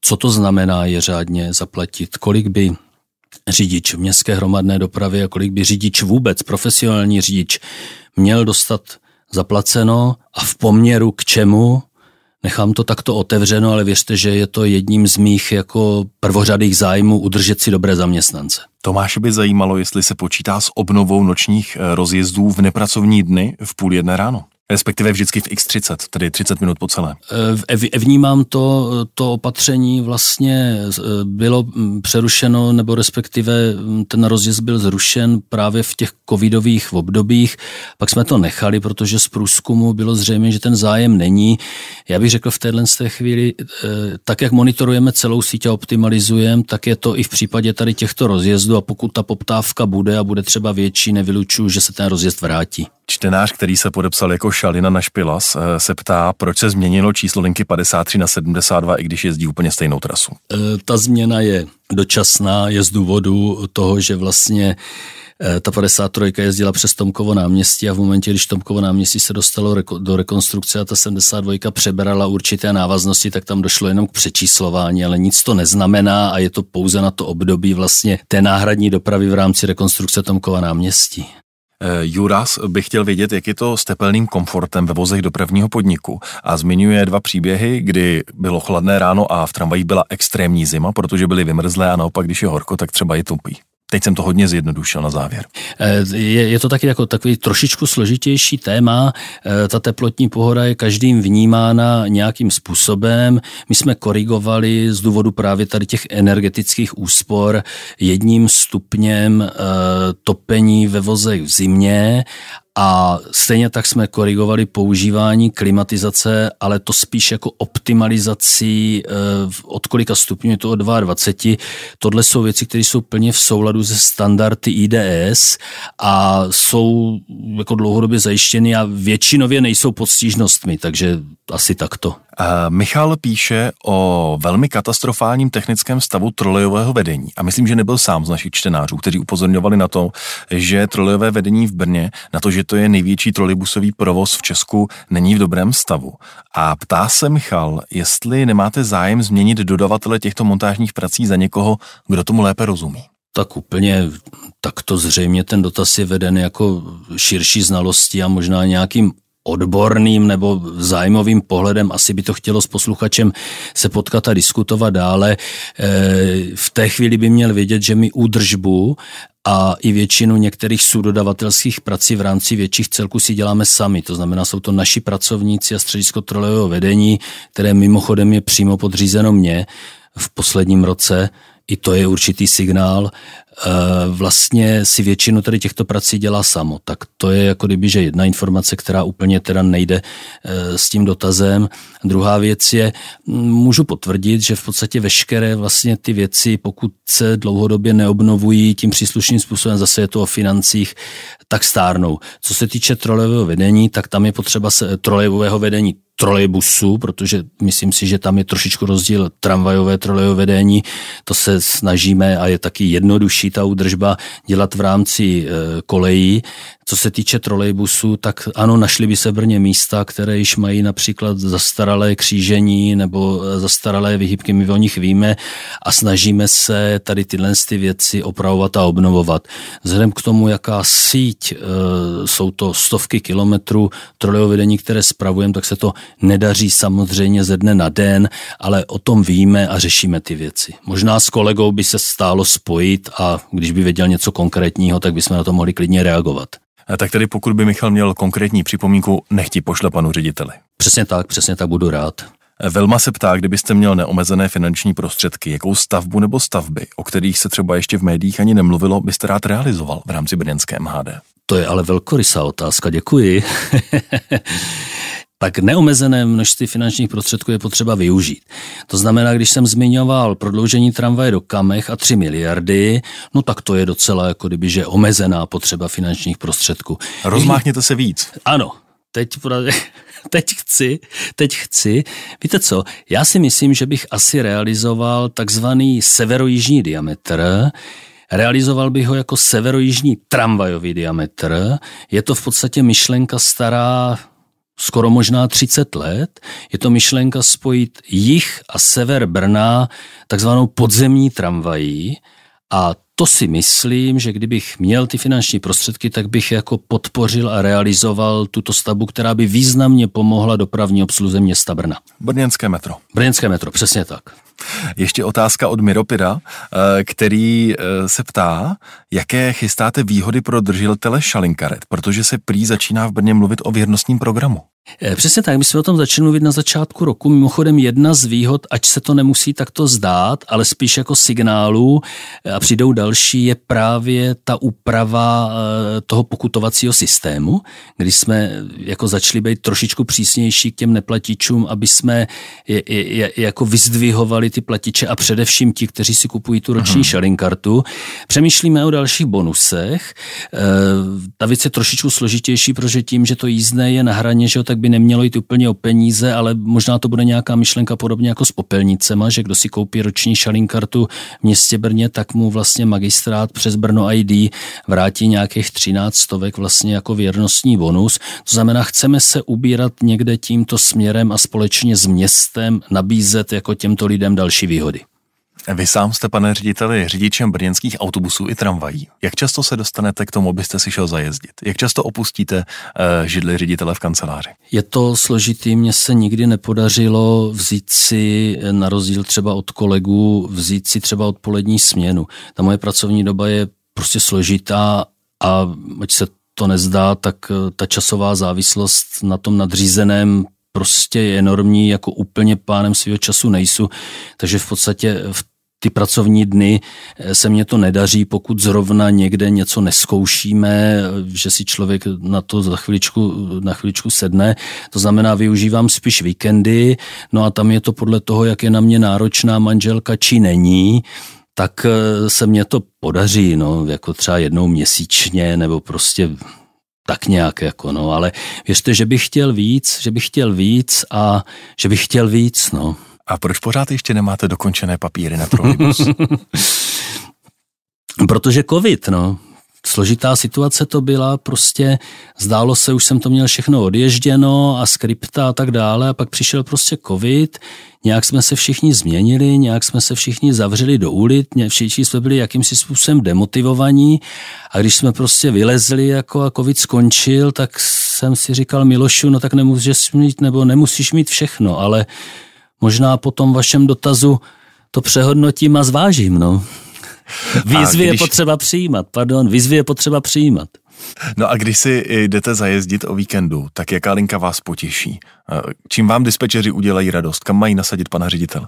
co to znamená je řádně zaplatit, kolik by řidič v městské hromadné dopravě a kolik by řidič vůbec, profesionální řidič, měl dostat zaplaceno a v poměru k čemu Nechám to takto otevřeno, ale věřte, že je to jedním z mých jako prvořadých zájmů udržet si dobré zaměstnance. Tomáše by zajímalo, jestli se počítá s obnovou nočních eh, rozjezdů v nepracovní dny v půl jedné ráno respektive vždycky v X30, tedy 30 minut po celé. E, vnímám to, to opatření vlastně e, bylo přerušeno, nebo respektive ten rozjezd byl zrušen právě v těch covidových obdobích, pak jsme to nechali, protože z průzkumu bylo zřejmé, že ten zájem není. Já bych řekl v téhle z té chvíli, e, tak jak monitorujeme celou síť a optimalizujeme, tak je to i v případě tady těchto rozjezdů a pokud ta poptávka bude a bude třeba větší, nevylučuju, že se ten rozjezd vrátí. Čtenář, který se podepsal jako Šalina na Špilas, eh, se ptá, proč se změnilo číslo linky 53 na 72, i když jezdí úplně stejnou trasu. Eh, ta změna je dočasná, je z důvodu toho, že vlastně eh, ta 53 jezdila přes Tomkovo náměstí a v momentě, když Tomkovo náměstí se dostalo do rekonstrukce a ta 72 přebrala určité návaznosti, tak tam došlo jenom k přečíslování, ale nic to neznamená a je to pouze na to období vlastně té náhradní dopravy v rámci rekonstrukce Tomkova náměstí. Eh, Juras by chtěl vědět, jak je to s tepelným komfortem ve vozech dopravního podniku a zmiňuje dva příběhy, kdy bylo chladné ráno a v tramvaji byla extrémní zima, protože byly vymrzlé a naopak, když je horko, tak třeba je topí. Teď jsem to hodně zjednodušil na závěr. Eh, je, je to taky jako takový trošičku složitější téma. Eh, ta teplotní pohoda je každým vnímána nějakým způsobem. My jsme korigovali z důvodu právě tady těch energetických úspor jedním stupněm eh, topení ve vozech v zimě a stejně tak jsme korigovali používání klimatizace, ale to spíš jako optimalizací eh, od kolika stupňů je to od 22. Tohle jsou věci, které jsou plně v souladu se standardy IDS a jsou jako dlouhodobě zajištěny a většinově nejsou pod stížnostmi, takže asi takto. Michal píše o velmi katastrofálním technickém stavu trolejového vedení a myslím, že nebyl sám z našich čtenářů, kteří upozorňovali na to, že trolejové vedení v Brně, na to, že to je největší trolejbusový provoz v Česku, není v dobrém stavu. A ptá se Michal, jestli nemáte zájem změnit dodavatele těchto montážních prací za někoho, kdo tomu lépe rozumí. Tak úplně takto zřejmě ten dotaz je veden jako širší znalosti a možná nějakým odborným nebo zájmovým pohledem, asi by to chtělo s posluchačem se potkat a diskutovat dále. E, v té chvíli by měl vědět, že my údržbu a i většinu některých sudodavatelských prací v rámci větších celků si děláme sami. To znamená, jsou to naši pracovníci a středisko trolejového vedení, které mimochodem je přímo podřízeno mě v posledním roce. I to je určitý signál. Eh, vlastně si většinu tady těchto prací dělá samo. Tak to je jako kdyby, že jedna informace, která úplně teda nejde eh, s tím dotazem. Druhá věc je, můžu potvrdit, že v podstatě veškeré vlastně ty věci, pokud se dlouhodobě neobnovují tím příslušným způsobem, zase je to o financích, tak stárnou. Co se týče trolejového vedení, tak tam je potřeba se, trolejového vedení trolejbusu, protože myslím si, že tam je trošičku rozdíl tramvajové trolejové vedení. To se snažíme a je taky jednodušší složitější ta údržba dělat v rámci e, kolejí. Co se týče trolejbusů, tak ano, našly by se Brně místa, které již mají například zastaralé křížení nebo e, zastaralé vyhybky, my o nich víme a snažíme se tady tyhle ty věci opravovat a obnovovat. Vzhledem k tomu, jaká síť, e, jsou to stovky kilometrů trolejového vedení, které spravujeme, tak se to nedaří samozřejmě ze dne na den, ale o tom víme a řešíme ty věci. Možná s kolegou by se stálo spojit a když by věděl něco konkrétního, tak bychom na to mohli klidně reagovat. Tak tedy pokud by Michal měl konkrétní připomínku, nechti pošle panu řediteli. Přesně tak, přesně tak budu rád. Velma se ptá, kdybyste měl neomezené finanční prostředky, jakou stavbu nebo stavby, o kterých se třeba ještě v médiích ani nemluvilo, byste rád realizoval v rámci brněnské MHD? To je ale velkorysá otázka, děkuji. tak neomezené množství finančních prostředků je potřeba využít. To znamená, když jsem zmiňoval prodloužení tramvaje do Kamech a 3 miliardy, no tak to je docela jako kdyby, že omezená potřeba finančních prostředků. Rozmáchněte se víc. Ano, teď teď chci, teď chci. Víte co, já si myslím, že bych asi realizoval takzvaný severojižní diametr, Realizoval bych ho jako severojižní tramvajový diametr. Je to v podstatě myšlenka stará skoro možná 30 let. Je to myšlenka spojit jich a sever Brna takzvanou podzemní tramvají a to si myslím, že kdybych měl ty finanční prostředky, tak bych jako podpořil a realizoval tuto stavbu, která by významně pomohla dopravní obsluze města Brna. Brněnské metro. Brněnské metro, přesně tak. Ještě otázka od Miropira, eh, který eh, se ptá, jaké chystáte výhody pro držitele šalinkaret, protože se prý začíná v Brně mluvit o věrnostním programu. Eh, přesně tak, my jsme o tom začali mluvit na začátku roku. Mimochodem jedna z výhod, ať se to nemusí takto zdát, ale spíš jako signálu a přijdou další, je právě ta úprava toho pokutovacího systému, kdy jsme jako začali být trošičku přísnější k těm neplatičům, aby jsme je, je, je, jako vyzdvihovali ty platiče a především ti, kteří si kupují tu roční uh-huh. kartu. Přemýšlíme o dalších bonusech. E, ta věc je trošičku složitější, protože tím, že to jízdné je na hraně, že jo, tak by nemělo jít úplně o peníze, ale možná to bude nějaká myšlenka podobně jako s popelnicema, že kdo si koupí roční kartu v městě Brně, tak mu vlastně magistrát přes Brno ID vrátí nějakých 13 stovek vlastně jako věrnostní bonus. To znamená, chceme se ubírat někde tímto směrem a společně s městem nabízet jako těmto lidem další výhody. Vy sám jste, pane řediteli, řidičem brněnských autobusů i tramvají. Jak často se dostanete k tomu, abyste si šel zajezdit? Jak často opustíte uh, židli ředitele v kanceláři? Je to složitý, mně se nikdy nepodařilo vzít si, na rozdíl třeba od kolegů, vzít si třeba odpolední směnu. Ta moje pracovní doba je prostě složitá a ať se to nezdá, tak eh, ta časová závislost na tom nadřízeném prostě je enormní, jako úplně pánem svého času nejsou, takže v podstatě v ty pracovní dny eh, se mně to nedaří, pokud zrovna někde něco neskoušíme, že si člověk na to za chviličku, na chviličku sedne. To znamená, využívám spíš víkendy, no a tam je to podle toho, jak je na mě náročná manželka, či není, tak eh, se mně to podaří, no, jako třeba jednou měsíčně, nebo prostě tak nějak jako, no, ale věřte, že bych chtěl víc, že bych chtěl víc a že bych chtěl víc, no. A proč pořád ještě nemáte dokončené papíry na trolejbus? Protože covid, no. Složitá situace to byla, prostě zdálo se, už jsem to měl všechno odježděno a skripta a tak dále a pak přišel prostě covid, nějak jsme se všichni změnili, nějak jsme se všichni zavřeli do ulic, všichni jsme byli jakýmsi způsobem demotivovaní a když jsme prostě vylezli jako a covid skončil, tak jsem si říkal Milošu, no tak nemůžeš mít, nebo nemusíš mít všechno, ale možná po tom vašem dotazu to přehodnotím a zvážím, no. Výzvy když... je potřeba přijímat, pardon, výzvy je potřeba přijímat. No a když si jdete zajezdit o víkendu, tak jaká linka vás potěší? Čím vám dispečeři udělají radost? Kam mají nasadit pana ředitel?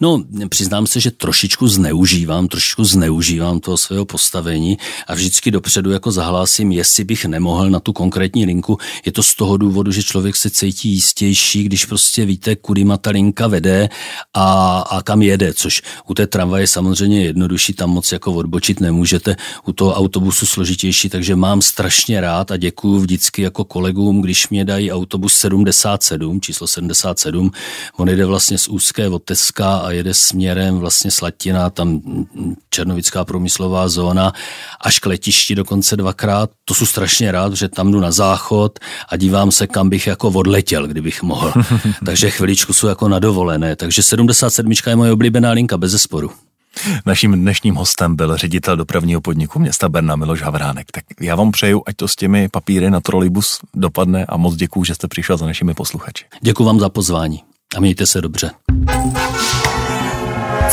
No, přiznám se, že trošičku zneužívám, trošičku zneužívám toho svého postavení a vždycky dopředu jako zahlásím, jestli bych nemohl na tu konkrétní linku. Je to z toho důvodu, že člověk se cítí jistější, když prostě víte, kudy ta linka vede a, a kam jede, což u té tramvaje samozřejmě jednodušší, tam moc jako odbočit nemůžete, u toho autobusu složitější, takže mám strašně rád a děkuju vždycky jako kolegům, když mě dají autobus 77, číslo 77, on jde vlastně z Úzké od Teska Brna a jede směrem vlastně Slatina, tam Černovická průmyslová zóna, až k letišti dokonce dvakrát. To jsou strašně rád, že tam jdu na záchod a dívám se, kam bych jako odletěl, kdybych mohl. takže chviličku jsou jako na dovolené. Takže 77 je moje oblíbená linka, bez zesporu. Naším dnešním hostem byl ředitel dopravního podniku města Berna Miloš Havránek. Tak já vám přeju, ať to s těmi papíry na trolejbus dopadne a moc děkuju, že jste přišel za našimi posluchači. Děkuji vám za pozvání a mějte se dobře.